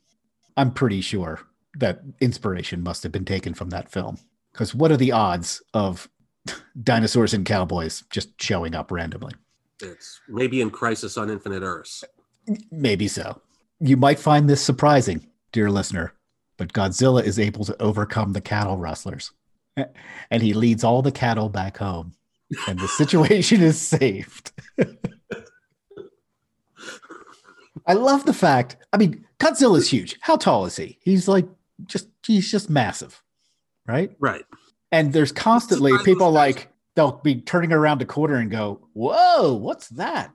I'm pretty sure that inspiration must have been taken from that film. Because what are the odds of dinosaurs and cowboys just showing up randomly? It's maybe in Crisis on Infinite Earths. Maybe so. You might find this surprising, dear listener, but Godzilla is able to overcome the cattle rustlers. And he leads all the cattle back home, and the situation is saved. I love the fact. I mean, Godzilla's huge. How tall is he? He's like just he's just massive, right? Right. And there's constantly It's the size people like they'll be turning around a corner and go, "Whoa, what's that?"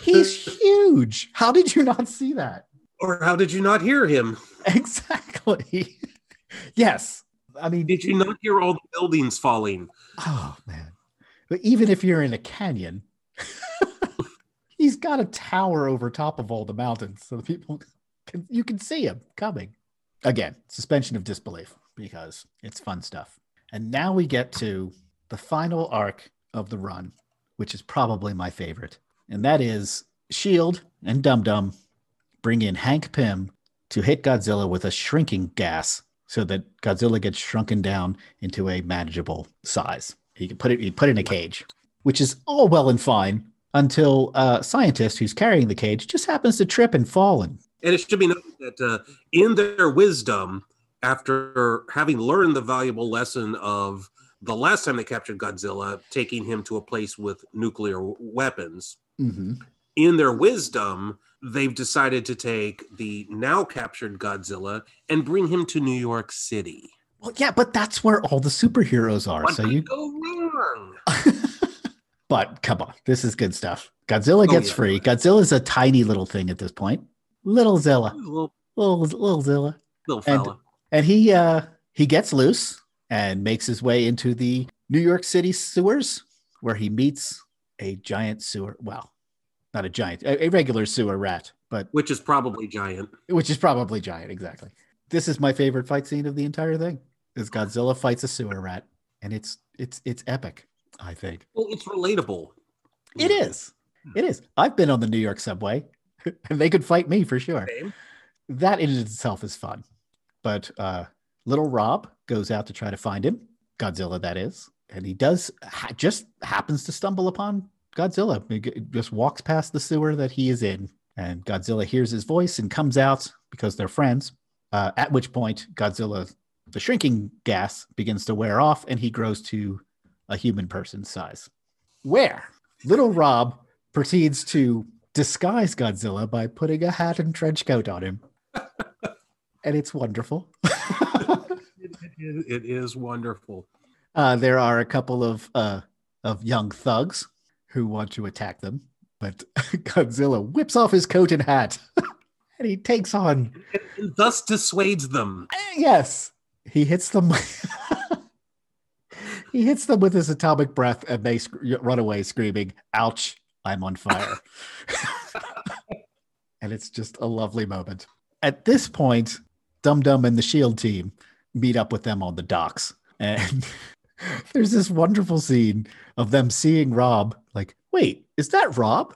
He's huge. How did you not see that? Or how did you not hear him? Exactly. yes. I mean, Did you not hear all the buildings falling? oh man. But even if you're in a canyon, he's got a tower over top of all the mountains, so the people can you can see him coming. Again, suspension of disbelief because it's fun stuff. And now we get to the final arc of the run, which is probably my favorite, and that is Shield and Dum Dum bring in Hank Pym to hit Godzilla with a shrinking gas so that Godzilla gets shrunken down into a manageable size. He can put it he put it in a cage, which is all well and fine until a scientist who's carrying the cage just happens to trip and fall and And it should be noted that uh, in their wisdom, after having learned the valuable lesson of the last time they captured Godzilla, taking him to a place with nuclear weapons, in their wisdom, they've decided to take the now captured Godzilla and bring him to New York City. well, yeah, but that's where all the superheroes are. What so you go wrong? but come on, this is good stuff. Godzilla Oh, gets yeah. free. Godzilla's a tiny little thing at this point. Little Zilla. Little, Little little Zilla. little And- fella. And he uh he gets loose and makes his way into the New York City sewers where he meets a giant sewer. Well, not a giant, a, a regular sewer rat, but which is probably giant. which is probably giant, exactly. This is my favorite fight scene of the entire thing. Is Godzilla fights a sewer rat, and it's it's it's epic, I think. Well, it's relatable. It is. It is. I've been on the New York subway, and they could fight me for sure. Same. That in itself is fun. But uh, little Rob goes out to try to find him, Godzilla, that is, and he does ha- just happens to stumble upon Godzilla. He g- just walks past the sewer that he is in, and Godzilla hears his voice and comes out because they're friends. Uh, at which point, Godzilla, the shrinking gas begins to wear off, and he grows to a human person's size. Where little Rob proceeds to disguise Godzilla by putting a hat and trench coat on him. and it's wonderful. It, it- it is wonderful. uh, there are a couple of uh, of young thugs who want to attack them, but Godzilla whips off his coat and hat, and he takes on. And thus dissuades them. Yes, he hits them. he hits them with his atomic breath, and they sc- run away screaming, "Ouch! I'm on fire!" and it's just a lovely moment. At this point, Dum Dum and the Shield team meet up with them on the docks, and there's this wonderful scene of them seeing Rob. Like, wait, is that Rob?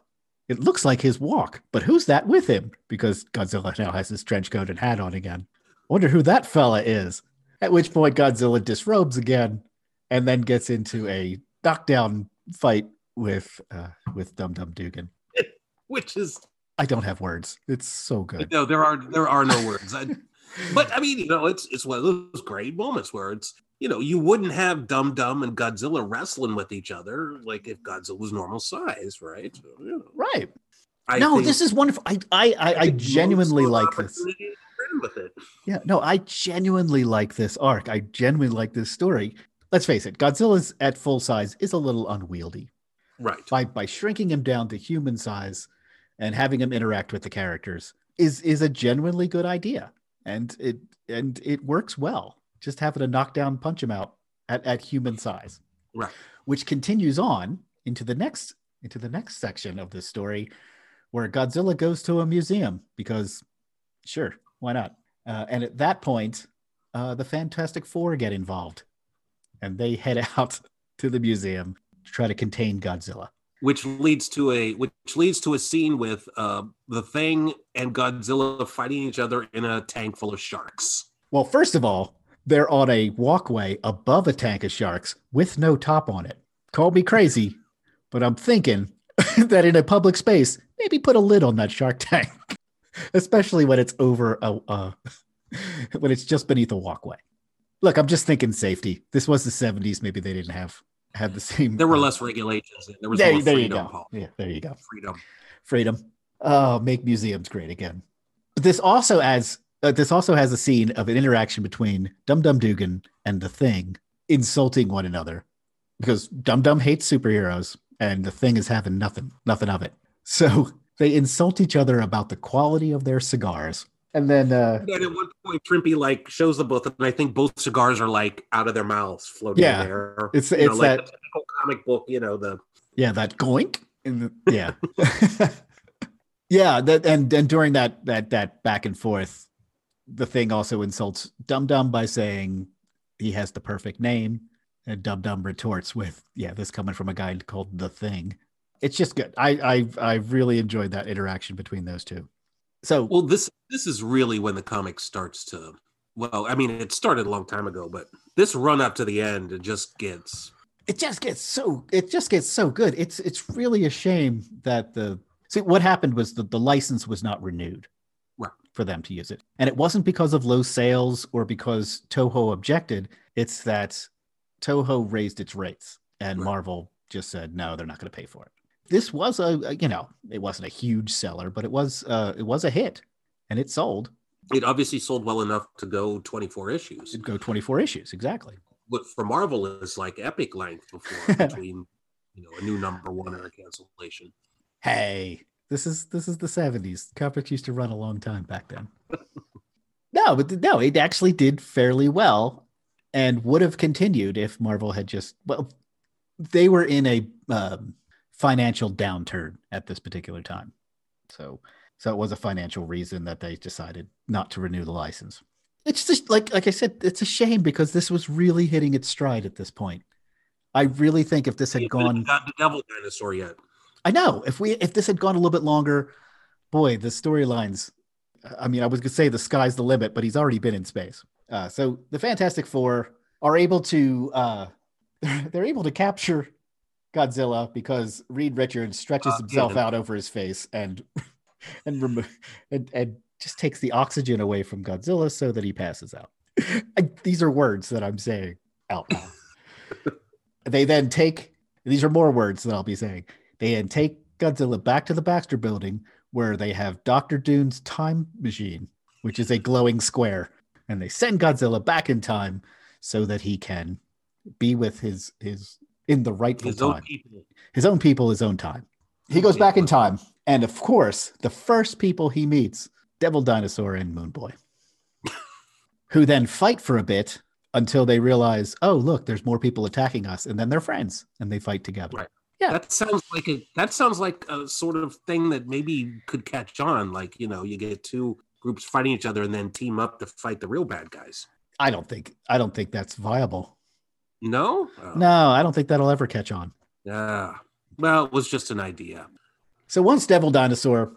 It looks like his walk, but who's that with him? Because Godzilla now has his trench coat and hat on again. Wonder who that fella is. At which point, Godzilla disrobes again, and then gets into a knockdown fight with uh, with Dum Dum Dugan. Which is I don't have words. It's so good. no, there are there are no words. I, but I mean, you know, it's it's one of those great moments where it's you know you wouldn't have Dum Dum and Godzilla wrestling with each other like if Godzilla was normal size, right? So, you know, Right. I no, this is wonderful. I I I, I genuinely like this. opportunity to win with it. Yeah, no, I genuinely like this arc. I genuinely like this story. Let's face it, Godzilla's at full size is a little unwieldy. Right. By by shrinking him down to human size and having him interact with the characters is is a genuinely good idea. And it and it works well. just having to knock down, punch him out at, at human size. Right. Which continues on into the next into the next section of this story, where Godzilla goes to a museum because, sure, why not? Uh, and at that point, uh, the Fantastic Four get involved, and they head out to the museum try to contain Godzilla. which leads to a which leads to a scene with uh, the Thing and Godzilla fighting each other in a tank full of sharks. Well, first of all, they're on a walkway above a tank of sharks with no top on it. Call me crazy, but I'm thinking that in a public space, maybe put a lid on that shark tank, especially when it's over a uh, when it's just beneath a walkway. Look, I'm just thinking safety. This was the 70s. Maybe they didn't have have the same. There were uh, less regulations. There was There, more there you freedom. go. Paul. Yeah, there you go. Freedom. freedom. Oh, make museums great again. But this also adds. Uh, this also has a scene of an interaction between Dum Dum Dugan and the Thing insulting one another because Dum Dum hates superheroes and the Thing is having nothing, nothing of it. So they insult each other about the quality of their cigars, and then uh, And at one point, Trimpe like shows the both, and I think both cigars are like out of their mouths, floating Yeah. in there. It's- You know, it's like that- the typical comic book. You know the yeah, that goink in the yeah, yeah. That and and during that that that back and forth, the thing also insults Dum Dum by saying he has the perfect name, and Dum Dum retorts with, "Yeah, this coming from a guy called the Thing." It's just good. I I I really enjoyed that interaction between those two. So well, this this is really when the comic starts to. Well, I mean, it started a long time ago, but this run up to the end, it just gets it just gets so it just gets so good. It's it's really a shame that the see what happened was that the license was not renewed Right. for them to use it. And it wasn't because of low sales or because Toho objected. It's that Toho raised its rates and Right. Marvel just said no, they're not going to pay for it. This was a, you know, it wasn't a huge seller, but it was uh it was a hit and it sold. it obviously sold well enough to go 24 issues. It'd go 24 issues exactly. What for Marvel is like epic length before between you know a new number one or a cancellation. Hey, this is this is the 70s. Comics used to run a long time back then. no, but no, it actually did fairly well and would have continued if Marvel had just well they were in a um, financial downturn at this particular time. So so it was a financial reason that they decided not to renew the license. It's just like like I said, it's a shame because this was really hitting its stride at this point. I really think if this had gone got the devil dinosaur yet. I know if we if this had gone a little bit longer, boy, the storylines. I mean, I was gonna say the sky's the limit, but he's already been in space. Uh, so the Fantastic Four are able to uh, they're able to capture Godzilla because Reed Richards stretches Uh, himself out over his face and and, remo- and and just takes the oxygen away from Godzilla so that he passes out. I, these are words that I'm saying out loud. they then take these are more words that I'll be saying. They then take Godzilla back to the Baxter building where they have Dr. Doom's time machine, which is a glowing square, and they send Godzilla back in time so that he can be with his his in the rightful His time own people. his own people, his own time. He goes back in time, and of course, the first people he meets, Devil Dinosaur and Moon Boy, who then fight for a bit until they realize, oh, look, there's more people attacking us, and then they're friends and they fight together. Right. Yeah. That sounds like a that sounds like a sort of thing that maybe could catch on. Like you know, you get two groups fighting each other and then team up to fight the real bad guys. I don't think I don't think that's viable. No, Oh, No, I don't think that'll ever catch on. Yeah. Well, it was just an idea. So once Devil Dinosaur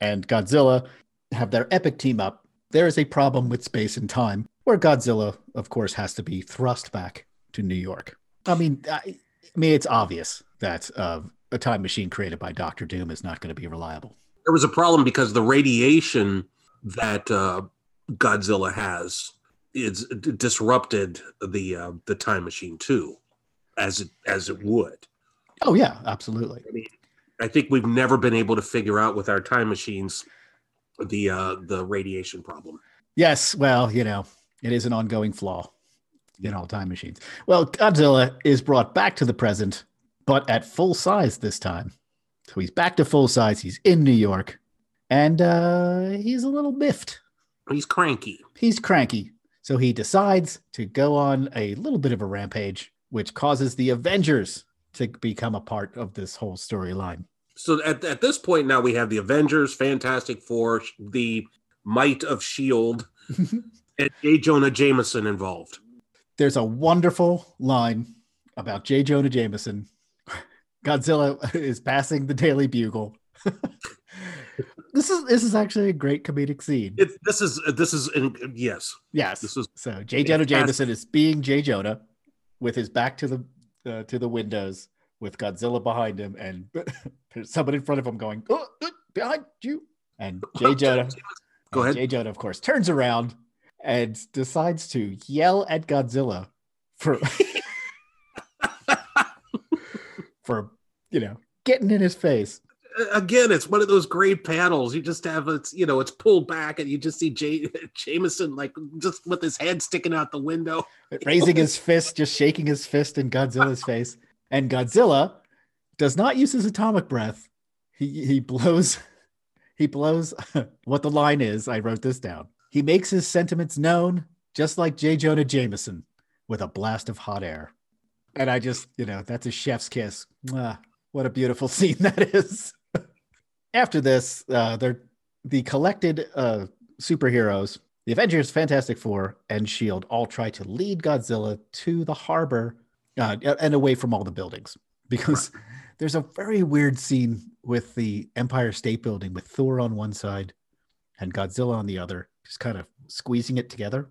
and Godzilla have their epic team up, there is a problem with space and time, where Godzilla, of course, has to be thrust back to New York. I mean, I, I mean, it's obvious that uh, a time machine created by Doctor Doom is not going to be reliable. There was a problem because the radiation that uh, Godzilla has d- disrupted the uh, the time machine too, as it as it would. Oh yeah, absolutely. I mean, I think we've never been able to figure out with our time machines the uh, the radiation problem. Yes, well, you know, it is an ongoing flaw in all time machines. Well, Godzilla is brought back to the present, but at full size this time. So he's back to full size. He's in New York, and uh, he's a little miffed. He's cranky. He's cranky. So he decides to go on a little bit of a rampage, which causes the Avengers to become a part of this whole storyline. So at, at this point now we have the Avengers, Fantastic Four, the Might of Shield, and J. Jonah Jameson involved. There's a wonderful line about J. Jonah Jameson. Godzilla is passing the Daily Bugle. this is this is actually a great comedic scene. It, this is this is in, yes. yes. This is So J. Jonah Jameson is being J. Jonah with his back to the uh, to the windows with Godzilla behind him and there's someone in front of him going, oh, uh, behind you. And J. Jonah, Go ahead. J. Jonah, of course, turns around and decides to yell at Godzilla for for you know getting in his face. Again, it's one of those great panels. You just have it's you know it's pulled back and you just see J- Jameson like just with his head sticking out the window. raising his fist, just shaking his fist in Godzilla's face. And Godzilla does not use his atomic breath. He he blows he blows what the line is. I wrote this down. He makes his sentiments known, just like J. Jonah Jameson, with a blast of hot air. And I just, you know, that's a chef's kiss. What a beautiful scene that is. After this, uh, they're the collected uh, superheroes the Avengers, Fantastic Four, and Shield all try to lead Godzilla to the harbor uh, and away from all the buildings because there's a very weird scene with the Empire State Building with Thor on one side and Godzilla on the other, just kind of squeezing it together.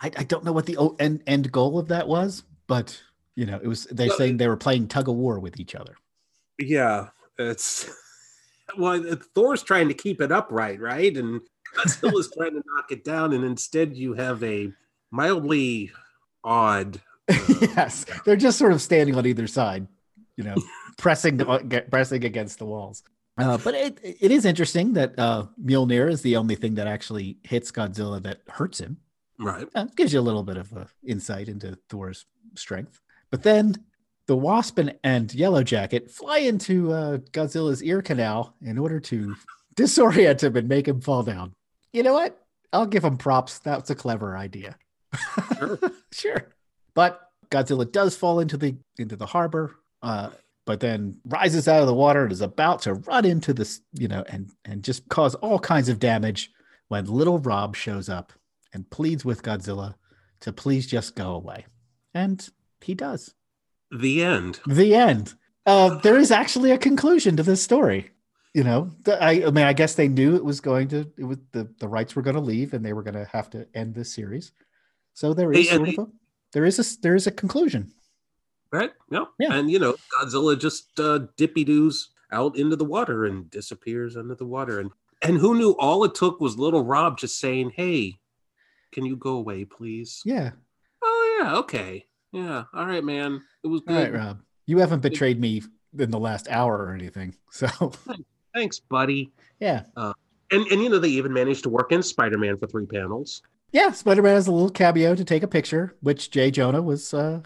I, I don't know what the o- end, end goal of that was, but you know, it was they're Well, saying they were playing tug of war with each other. Yeah, it's well, Thor's trying to keep it upright, right? And Godzilla's trying to knock it down, and instead you have a mildly odd. uh, yes, they're just sort of standing on either side, you know, pressing pressing against the walls. Uh, but it it is interesting that uh, Mjolnir is the only thing that actually hits Godzilla that hurts him. right. Uh, gives you a little bit of uh, insight into Thor's strength. But then the Wasp and, and Yellow Jacket fly into uh, Godzilla's ear canal in order to disorient him and make him fall down. You know what? I'll give him props. That's a clever idea. Sure. sure. But Godzilla does fall into the into the harbor, uh, but then rises out of the water and is about to run into this, you know, and and just cause all kinds of damage when little Rob shows up and pleads with Godzilla to please just go away. And he does. The end. The end. Uh, there is actually a conclusion to this story. You know, I, I mean, I guess they knew it was going to, it was the, the rights were going to leave and they were going to have to end this series. So there is hey, sort of a, there is a, there is a conclusion. Right? No. Yeah. And you know, Godzilla just uh, dippy doos out into the water and disappears under the water. And and who knew all it took was little Rob just saying, Hey, can you go away, please? Yeah. Oh yeah, okay. Yeah. All right, man. It was All good. right, Rob. You haven't betrayed me in the last hour or anything. So Thanks, buddy. yeah. And and you know, they even managed to work in Spider-Man for three panels. Yeah. Spider-Man has a little cameo to take a picture, which J. Jonah was, uh,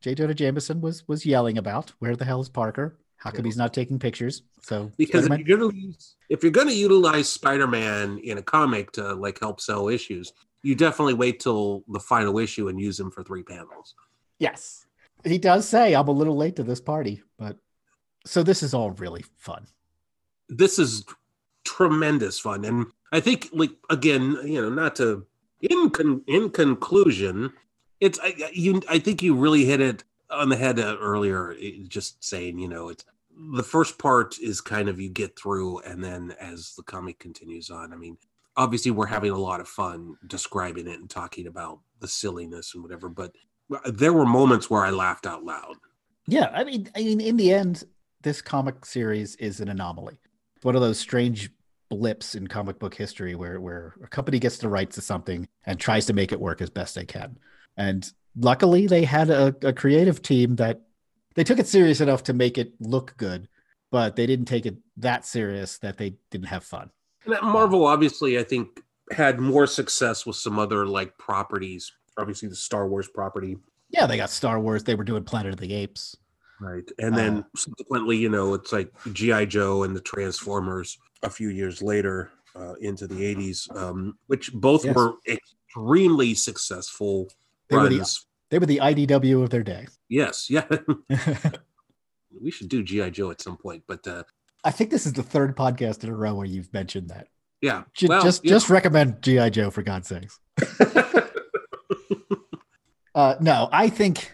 J. Jonah Jameson was, was yelling about. Where the hell is Parker? How come he's not taking pictures? So Because Spider-Man- if you're gonna use if you're gonna utilize Spider-Man in a comic to like help sell issues, you definitely wait till the final issue and use him for three panels. Yes. He does say, I'm a little late to this party, but so this is all really fun. This is tremendous fun, and I think like again, you know, not to in con- in conclusion, it's I, you. I think you really hit it on the head uh, earlier. Just saying, you know, it's the first part is kind of you get through, and then as the comic continues on, I mean, obviously we're having a lot of fun describing it and talking about the silliness and whatever, but there were moments where I laughed out loud. Yeah, I mean, I mean, in the end, this comic series is an anomaly. It's one of those strange blips in comic book history where where a company gets the rights to something and tries to make it work as best they can. And luckily, they had a, a creative team that they took it serious enough to make it look good, but they didn't take it that serious that they didn't have fun. Marvel obviously, I think, had more success with some other like properties. Obviously, the Star Wars property, Yeah, they got Star Wars. They were doing Planet of the Apes. right? And then subsequently, you know, it's like GI Joe and the Transformers a few years later. uh, into the 80s, um, which both Yes. were extremely successful They were the- They were the IDW of their day. Yes, yeah. we should do GI Joe at some point, but uh, I think this is the third podcast in a row where you've mentioned that. yeah. Ju- well, just you just recommend GI Joe for God's sakes. Uh, no, I think.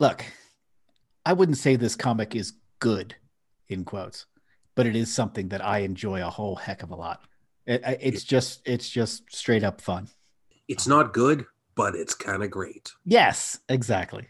Look, I wouldn't say this comic is good, in quotes, but it is something that I enjoy a whole heck of a lot. It, it's just it's just straight up fun. it's not good, but it's kind of great. Yes, exactly.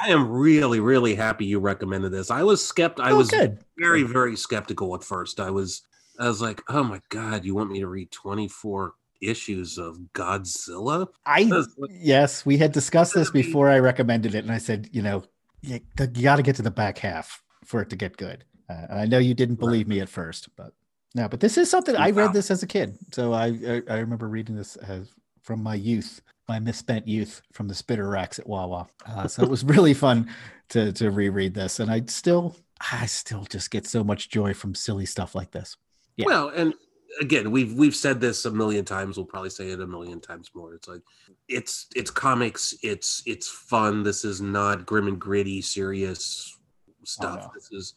I am really, really happy you recommended this. I was skept. I oh, was good. very, very skeptical at first. I was, I was like, oh my god, you want me to read twenty four issues of Godzilla? I yes, we had discussed this before I recommended it, and I said, you know, you, you got to get to the back half for it to get good. Uh, I know you didn't believe me at first, but no, but this is something I read this as a kid, so I I, I remember reading this as from my youth, my misspent youth from the spinner racks at Wawa. Uh, so it was really fun to to reread this, and I still I still just get so much joy from silly stuff like this. Yeah. Well, and again, we've we've said this a million times. We'll probably say it a million times more. It's like it's it's comics. It's it's fun. This is not grim and gritty, serious oh, stuff. no. This is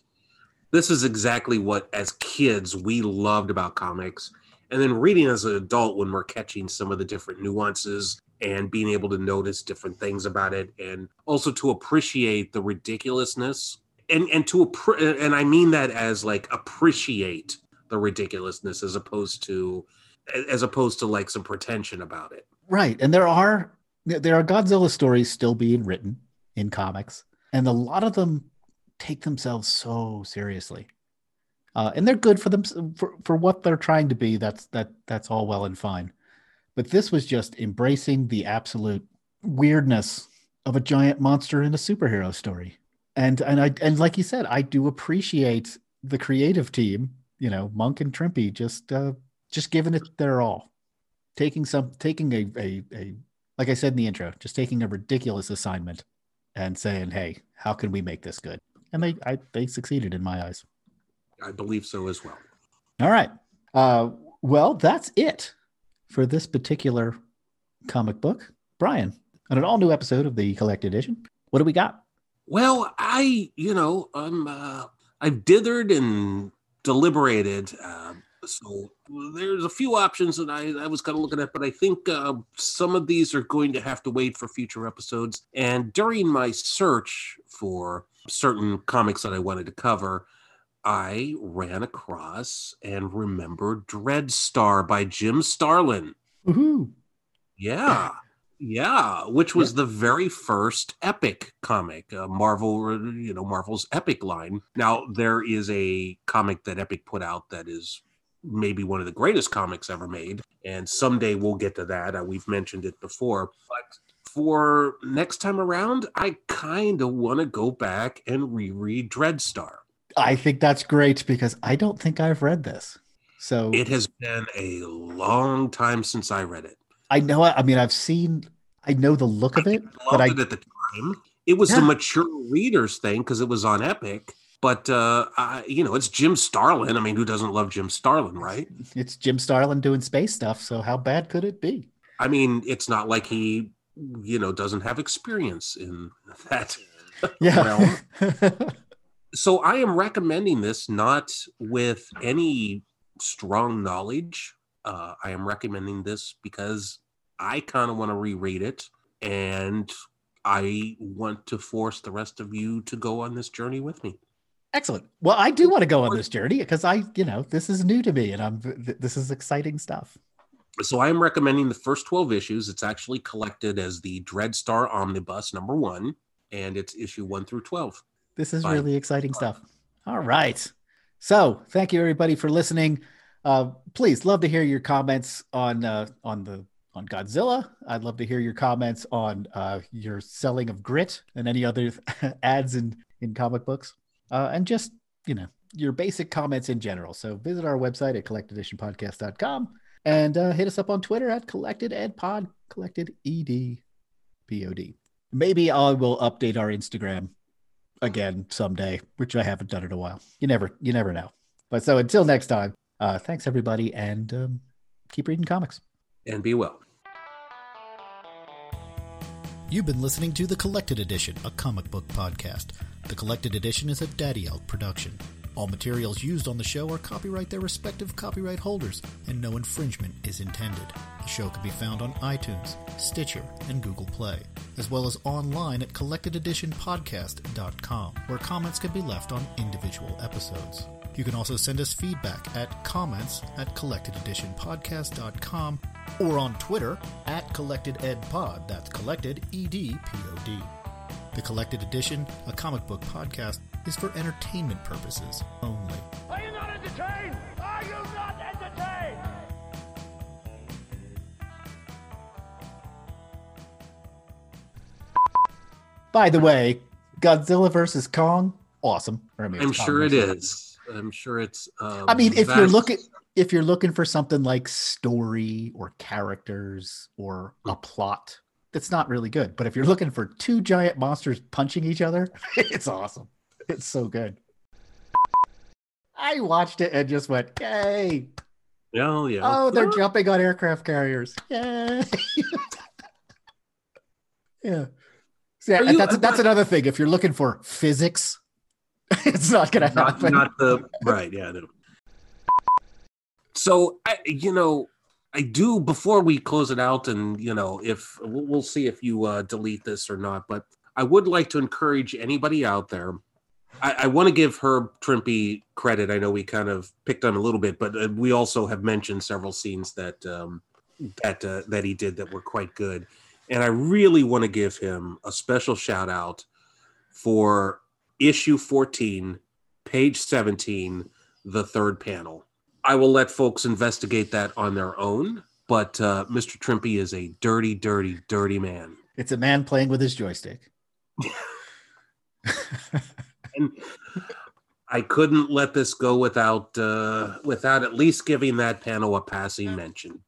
this is exactly what as kids we loved about comics. And then reading as an adult when we're catching some of the different nuances and being able to notice different things about it and also to appreciate the ridiculousness and and to and I mean that as like appreciate the ridiculousness as opposed to as opposed to like some pretension about it. Right. And there are there are Godzilla stories still being written in comics, and a lot of them take themselves so seriously. Uh, and they're good for them for, for what they're trying to be. That's that that's all well and fine. But this was just embracing the absolute weirdness of a giant monster in a superhero story. And and I and like you said, I do appreciate the creative team, you know, Moench and Trimpe just uh just giving it their all taking some taking a, a a like I said in the intro, just taking a ridiculous assignment and saying, "Hey, how can we make this good?" And they I, they succeeded in my eyes. I believe so as well. All right. Uh, well, that's it for this particular comic book. Brian, on an all new episode of the Collected Edition, what do we got? Well, I, you know, I'm, uh, I've dithered and deliberated. Uh, so there's a few options that I, I was kind of looking at, but I think uh, some of these are going to have to wait for future episodes. And during my search for certain comics that I wanted to cover, I ran across and remembered Dreadstar by Jim Starlin. Woohoo! Yeah. Yeah, which was the very first epic comic, uh, Marvel, you know, Marvel's epic line. Now, there is a comic that Epic put out that is maybe one of the greatest comics ever made. And someday we'll get to that. Uh, we've mentioned it before. But for next time around, I kind of want to go back and reread Dreadstar. I think that's great because I don't think I've read this. So It has been a long time since I read it. I know. I mean, I've seen. I know the look of it, but I it at the time. It was Yeah. the mature readers thing because it was on Epic. But uh, I, you know, it's Jim Starlin. I mean, who doesn't love Jim Starlin, right? it's Jim Starlin doing space stuff. So how bad could it be? I mean, it's not like he, you know, doesn't have experience in that. Yeah. So I am recommending this not with any strong knowledge. Uh, I am recommending this because I kind of want to reread it and I want to force the rest of you to go on this journey with me. Excellent. Well, I do want to go on this journey because I, you know, this is new to me and I'm th- this is exciting stuff. So I am recommending the first 12 issues. It's actually collected as the Dreadstar Omnibus number one, and it's issue one through 12. This is Fine. really exciting stuff. All right. So thank you everybody for listening. Uh, please love to hear your comments on uh, on the on Godzilla. I'd love to hear your comments on uh, your selling of grit and any other ads in in comic books, uh, and just you know your basic comments in general. So visit our website at collecteditionpodcast.com and uh, hit us up on Twitter at collected ed pod collected ed pod. Maybe I will update our Instagram again someday, which I haven't done in a while. You never, you never know. But so until next time, Uh, thanks, everybody, and um, keep reading comics. And be well. You've been listening to The Collected Edition, a comic book podcast. The Collected Edition is a Daddy Elk production. All materials used on the show are copyright their respective copyright holders, and no infringement is intended. The show can be found on iTunes, Stitcher, and Google Play, as well as online at collectededitionpodcast.com, where comments can be left on individual episodes. You can also send us feedback at comments at collectededitionpodcast.com or on Twitter at collectededpod. That's collected E D P O D. The Collected Edition, a comic book podcast, is for entertainment purposes only. Are you not entertained? Are you not entertained? By the way, Godzilla versus Kong, awesome. I mean, I'm Kong sure it is. versus- is. I'm sure it's. Um, I mean, if you're looking if you're looking for something like story or characters or a plot, that's not really good. But if you're looking for two giant monsters punching each other, it's awesome. It's so good. I watched it and just went, "Yay! Yeah, yeah. Oh, they're jumping on aircraft carriers! Yay!" yeah. Yeah, you- that's that's another thing. If you're looking for physics, it's not going to happen. not the right. Yeah. No. So I, you know, I do before we close it out, and you know, if we'll, see if you uh, delete this or not, but I would like to encourage anybody out there. I, I want to give Herb Trimpe credit. I know we kind of picked on a little bit, but uh, we also have mentioned several scenes that um, that uh, that he did that were quite good, and I really want to give him a special shout out for issue 14, page 17, the third panel. I will let folks investigate that on their own, but uh, Mr. Trimpe is a dirty, dirty, dirty man. It's a man playing with his joystick. And I couldn't let this go without uh, without at least giving that panel a passing mention.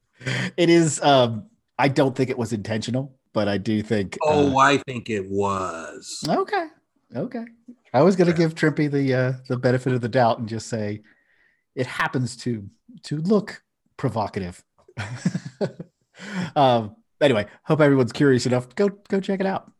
it is um i don't think it was intentional but i do think Oh, uh, I think it was. okay okay i was going to give Trimpe the uh the benefit of the doubt and just say it happens to to look provocative. Um anyway hope everyone's curious enough. Go go check it out